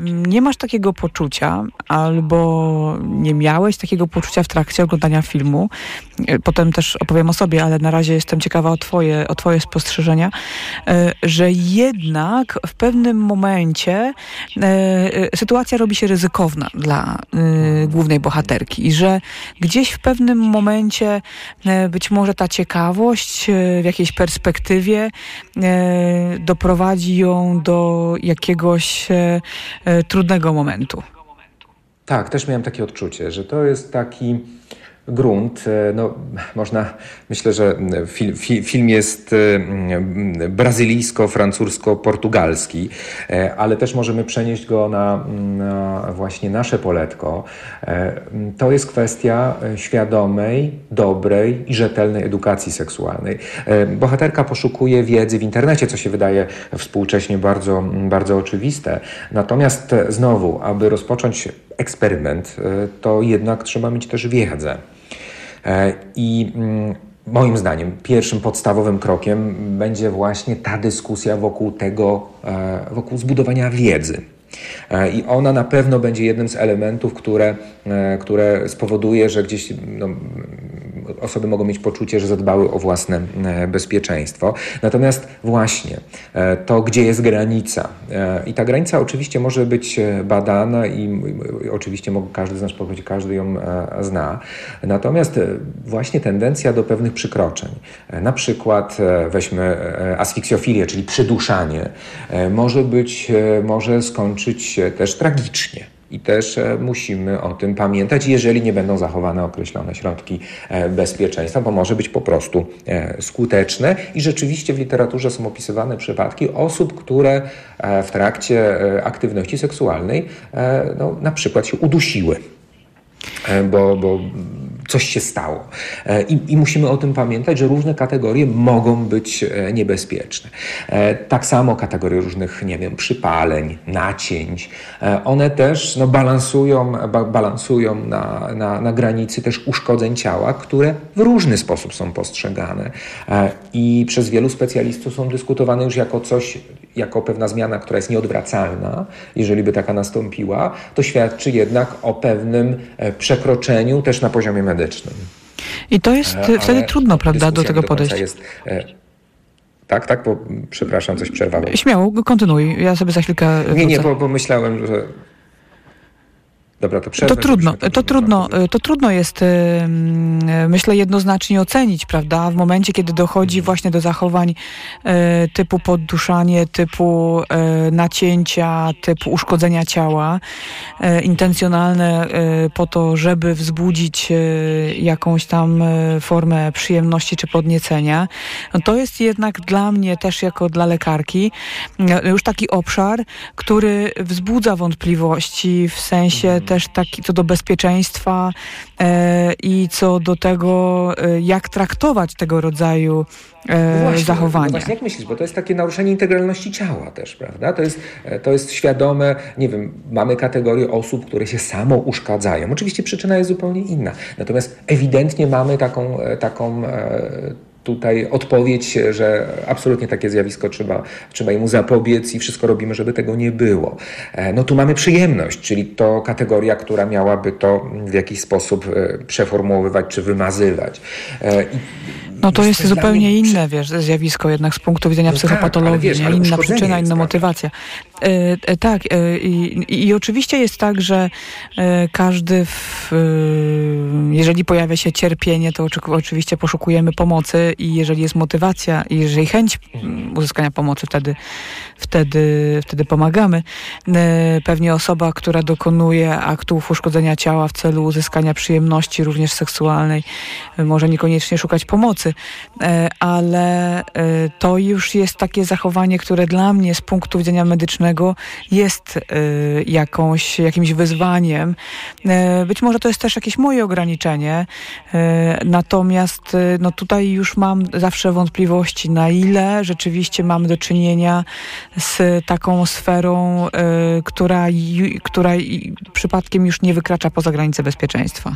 nie masz takiego poczucia albo nie miałeś takiego poczucia w trakcie oglądania filmu? Potem też opowiem o sobie, ale na razie jestem ciekawa o twoje, o twoje spostrzeżenia, że jednak w pewnym momencie e, e, sytuacja robi się ryzykowna dla e, głównej bohaterki i że gdzieś w pewnym momencie być może ta ciekawość w jakiejś perspektywie doprowadzi ją do jakiegoś trudnego momentu. Tak, też miałem takie odczucie, że to jest taki grunt. E, no, można, myślę, że film, film jest e, brazylijsko-francusko-portugalski, e, ale też możemy przenieść go na, na, właśnie nasze poletko. To jest kwestia świadomej, dobrej i rzetelnej edukacji seksualnej. Bohaterka poszukuje wiedzy w internecie, co się wydaje współcześnie bardzo, bardzo oczywiste. Natomiast znowu, aby rozpocząć eksperyment, to jednak trzeba mieć też wiedzę. E, I mm, moim zdaniem pierwszym podstawowym krokiem będzie właśnie ta dyskusja wokół tego, e, wokół zbudowania wiedzy. E, I ona na pewno będzie jednym z elementów, które, które spowoduje, że gdzieś no, osoby mogą mieć poczucie, że zadbały o własne e, bezpieczeństwo. Natomiast właśnie e, to, gdzie jest granica, e, i ta granica oczywiście może być badana i oczywiście każdy z nas powiedzieć, każdy ją zna. Natomiast właśnie tendencja do pewnych przykroczeń, na przykład weźmy asfiksjofilię, czyli przyduszanie, może być, może skończyć się też tragicznie. I też e, musimy o tym pamiętać, jeżeli nie będą zachowane określone środki e, bezpieczeństwa, bo może być po prostu e, skuteczne. I rzeczywiście w literaturze są opisywane przypadki osób, które w trakcie aktywności seksualnej no, na przykład się udusiły. Bo, bo coś się stało. E, I, I, musimy o tym pamiętać, że różne kategorie mogą być e, niebezpieczne. E, tak samo kategorie różnych, nie wiem, przypaleń, nacięć, one też no, balansują, ba, balansują na, na, na granicy też uszkodzeń ciała, które w różny sposób są postrzegane. I przez wielu specjalistów są dyskutowane już jako coś, jako pewna zmiana, która jest nieodwracalna, jeżeli by taka nastąpiła, to świadczy jednak o pewnym przekroczeniu też na poziomie medycznym. I to jest Ale wtedy trudno, prawda, do tego podejść. Jest, e, tak, tak, bo przepraszam, coś przerwałem. Śmiało, kontynuuj. Ja sobie za chwilkę. Nie, nie, bo, bo myślałem, że Dobra, to przerwę. To trudno, to trudno, to trudno jest, myślę, jednoznacznie ocenić, prawda? W momencie, kiedy dochodzi mhm. właśnie do zachowań e, typu podduszanie, typu e, nacięcia, typu uszkodzenia ciała, e, intencjonalne po to, żeby wzbudzić jakąś tam formę przyjemności czy podniecenia, no to jest jednak dla mnie też jako dla lekarki już taki obszar, który wzbudza wątpliwości w sensie mhm też taki co do bezpieczeństwa e, i co do tego, e, jak traktować tego rodzaju e, właśnie, zachowania. No właśnie, jak myślisz, bo to jest takie naruszenie integralności ciała też, prawda? To jest, e, to jest świadome, nie wiem, mamy kategorię osób, które się samo uszkadzają. Oczywiście przyczyna jest zupełnie inna. Natomiast ewidentnie mamy taką, e, taką tutaj odpowiedź, że absolutnie takie zjawisko trzeba, trzeba mu zapobiec i wszystko robimy, żeby tego nie było. E, no tu mamy przyjemność, czyli to kategoria, która miałaby to w jakiś sposób e, przeformułowywać czy wymazywać. E, I no to jest zupełnie inne wiesz, zjawisko jednak z punktu widzenia no tak, psychopatologii, tak, wiesz, inna przyczyna, inna motywacja. E, e, tak e, i, i, oczywiście jest tak, że e, każdy, w, e, jeżeli pojawia się cierpienie, to oczywiście poszukujemy pomocy i jeżeli jest motywacja i jeżeli chęć mm, uzyskania pomocy, wtedy, wtedy, wtedy pomagamy. E, pewnie osoba, która dokonuje aktów uszkodzenia ciała w celu uzyskania przyjemności również seksualnej, może niekoniecznie szukać pomocy, minuty, ale to już jest takie zachowanie, które dla mnie z punktu widzenia medycznego jest jakąś, jakimś wyzwaniem. Być może to jest też jakieś moje ograniczenie, natomiast no tutaj już mam zawsze wątpliwości, na ile rzeczywiście mamy do czynienia z taką sferą, która, która przypadkiem już nie wykracza poza granice bezpieczeństwa.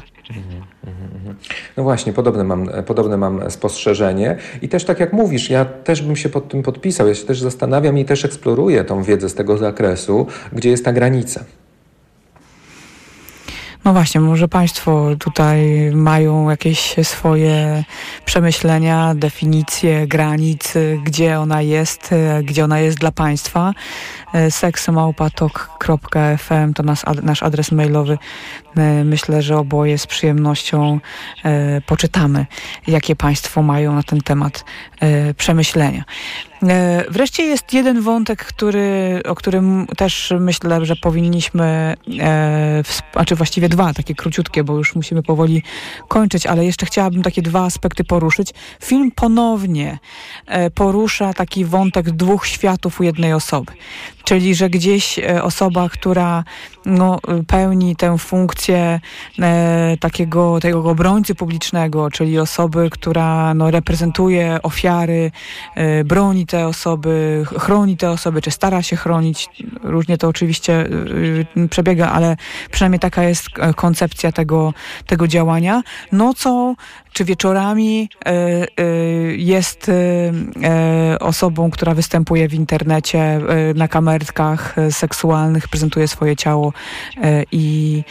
No właśnie, podobne mam, podobne mam spostrzeżenie i też tak jak mówisz, ja też bym się pod tym podpisał, ja się też zastanawiam i też eksploruję tą wiedzę z tego zakresu, gdzie jest ta granica. No właśnie, może Państwo tutaj mają jakieś swoje przemyślenia, definicje granic, gdzie ona jest, gdzie ona jest dla Państwa. seksmałpatok.fm to nasz, nasz adres mailowy. Myślę, że oboje z przyjemnością e, poczytamy, jakie Państwo mają na ten temat e, przemyślenia. E, wreszcie jest jeden wątek, który, o którym też myślę, że powinniśmy, e, znaczy właściwie dwa, takie króciutkie, bo już musimy powoli kończyć, ale jeszcze chciałabym takie dwa aspekty poruszyć. Film ponownie e, porusza taki wątek dwóch światów u jednej osoby. Czyli, że gdzieś e, osoba, która no, pełni tę funkcję e, takiego tego obrońcy publicznego, czyli osoby, która no, reprezentuje ofiary, e, broni te osoby, chroni te osoby, czy stara się chronić. Różnie to oczywiście e, przebiega, ale przynajmniej taka jest e, koncepcja tego, tego działania. Nocą czy wieczorami e, e, jest e, osobą, która występuje w internecie na kamerkach seksualnych, prezentuje swoje ciało i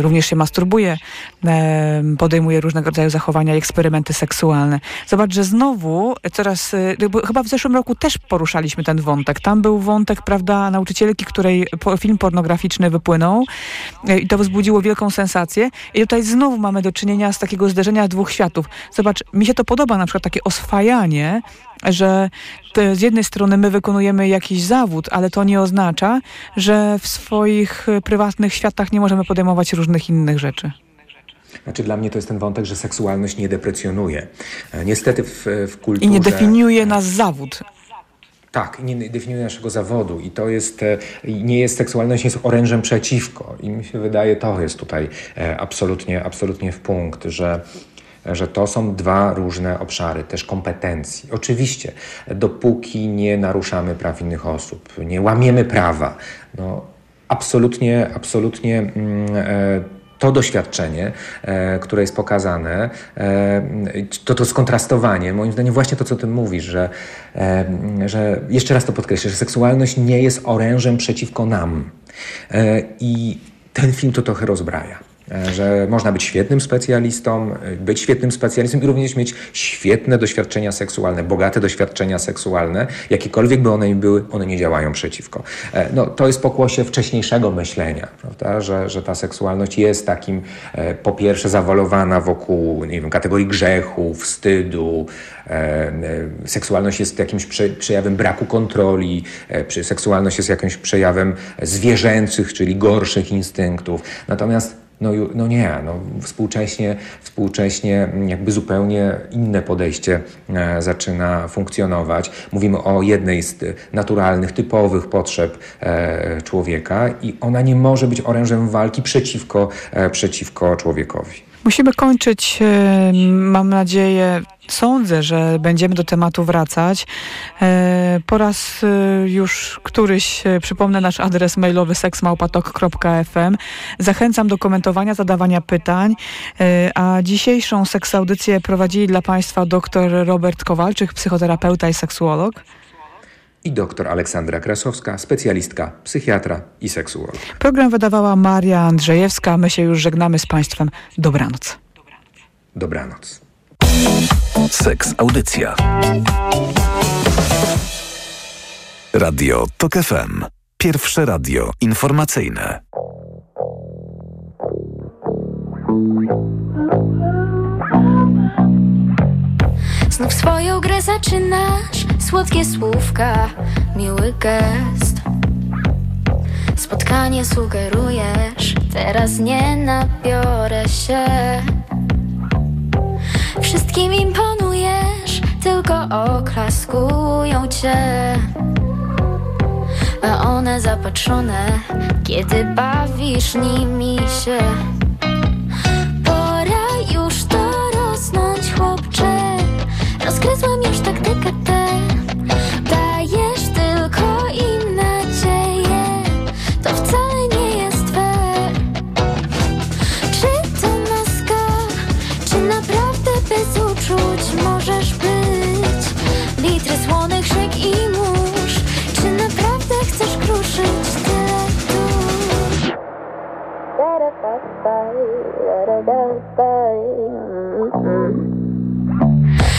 również się masturbuje, podejmuje różnego rodzaju zachowania i eksperymenty seksualne. Zobacz, że znowu coraz, chyba w zeszłym roku też poruszaliśmy ten wątek. Tam był wątek, prawda, nauczycielki, której film pornograficzny wypłynął i to wzbudziło wielką sensację. I tutaj znowu mamy do czynienia z takiego zderzenia dwóch światów. Zobacz, mi się to podoba, na przykład takie oswajanie, że z jednej strony my wykonujemy jakiś zawód, ale to nie oznacza, że w swoich prywatnych światach nie możemy podejmować różnych innych rzeczy. Znaczy dla mnie to jest ten wątek, że seksualność nie deprecjonuje. E, niestety w, w kulturze... I nie definiuje nas zawód. Tak, nie definiuje naszego zawodu i to jest, e, nie jest seksualność, jest orężem przeciwko. I mi się wydaje, to jest tutaj e, absolutnie, absolutnie w punkt, że że to są dwa różne obszary też kompetencji. Oczywiście, dopóki nie naruszamy praw innych osób, nie łamiemy prawa, no absolutnie, absolutnie e, to doświadczenie, e, które jest pokazane, e, to to skontrastowanie, moim zdaniem właśnie to, co ty mówisz, że, że jeszcze raz to podkreślę, że seksualność nie jest orężem przeciwko nam. I ten film to trochę rozbraja. E, że można być świetnym specjalistą, e, być świetnym specjalistą i również mieć świetne doświadczenia seksualne, bogate doświadczenia seksualne, jakiekolwiek by one były, one nie działają przeciwko. E, no, to jest pokłosie wcześniejszego myślenia, prawda? Że, że ta seksualność jest takim po pierwsze zawalowana wokół nie wiem, kategorii grzechu, wstydu, seksualność jest jakimś przejawem braku kontroli, seksualność jest jakimś przejawem zwierzęcych, czyli gorszych instynktów. Natomiast no, no nie, no współcześnie, współcześnie jakby zupełnie inne podejście e, zaczyna funkcjonować. Mówimy o jednej z naturalnych, typowych potrzeb e, człowieka i ona nie może być orężem walki przeciwko, e, przeciwko człowiekowi. Musimy kończyć, mam nadzieję, sądzę, że będziemy do tematu wracać. E, po raz e, już któryś e, przypomnę nasz adres mailowy seksmałpatok.fm. Zachęcam do komentowania, zadawania pytań. A dzisiejszą seksaudycję prowadzili dla Państwa dr Robert Kowalczyk, psychoterapeuta i seksuolog i dr Aleksandra Krasowska, specjalistka, psychiatra i seksuolog. Program wydawała Maria Andrzejewska. My się już żegnamy z Państwem. Dobranoc. Dobranoc. Seks Audycja. Radio TOK FM. Pierwsze radio informacyjne. Znów swoją grę zaczynasz, słodkie słówka, miły gest. Spotkanie sugerujesz, teraz nie nabiorę się. Wszystkim imponujesz, tylko oklaskują cię A one zapatrzone, kiedy bawisz nimi się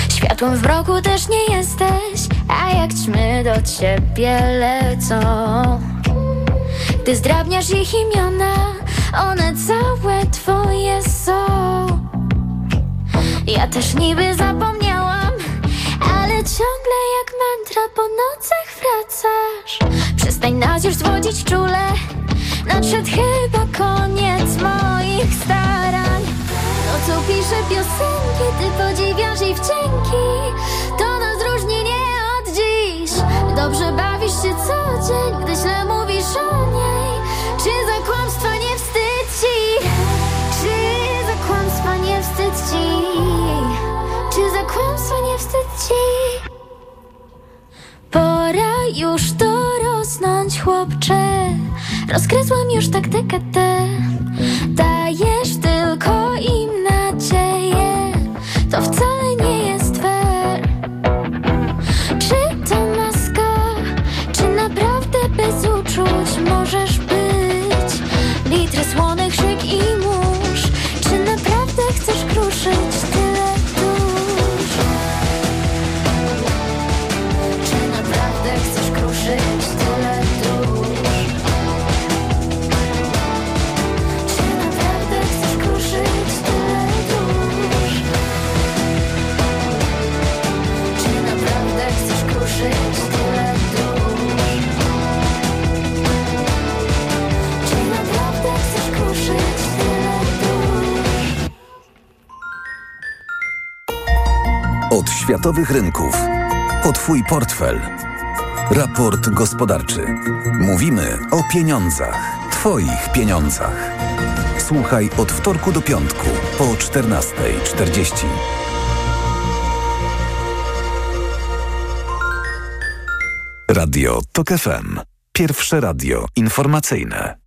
Światłem w mroku też nie jesteś A jak ćmy do ciebie lecą. Gdy zdrabniasz ich imiona One całe twoje są. Ja też niby zapomniałam Ale ciągle jak mantra po nocach wracasz. Przestań nas już zwodzić czule Nadszedł chyba koniec moich starań Nocą piszę piosenki, ty podziwiasz jej wdzięki To nas różni nie od dziś Dobrze bawisz się co dzień, gdy źle mówisz o niej Czy za kłamstwa nie wstyd ci? Czy za kłamstwa nie wstyd ci? Czy za kłamstwa nie wstyd ci? Pora już chłopcze Rozgryzłam już taktykę tę światowych rynków. O Twój portfel. Raport gospodarczy. Mówimy o pieniądzach. Twoich pieniądzach. Słuchaj od wtorku do piątku po 14.40. Radio TOK FM. Pierwsze radio informacyjne.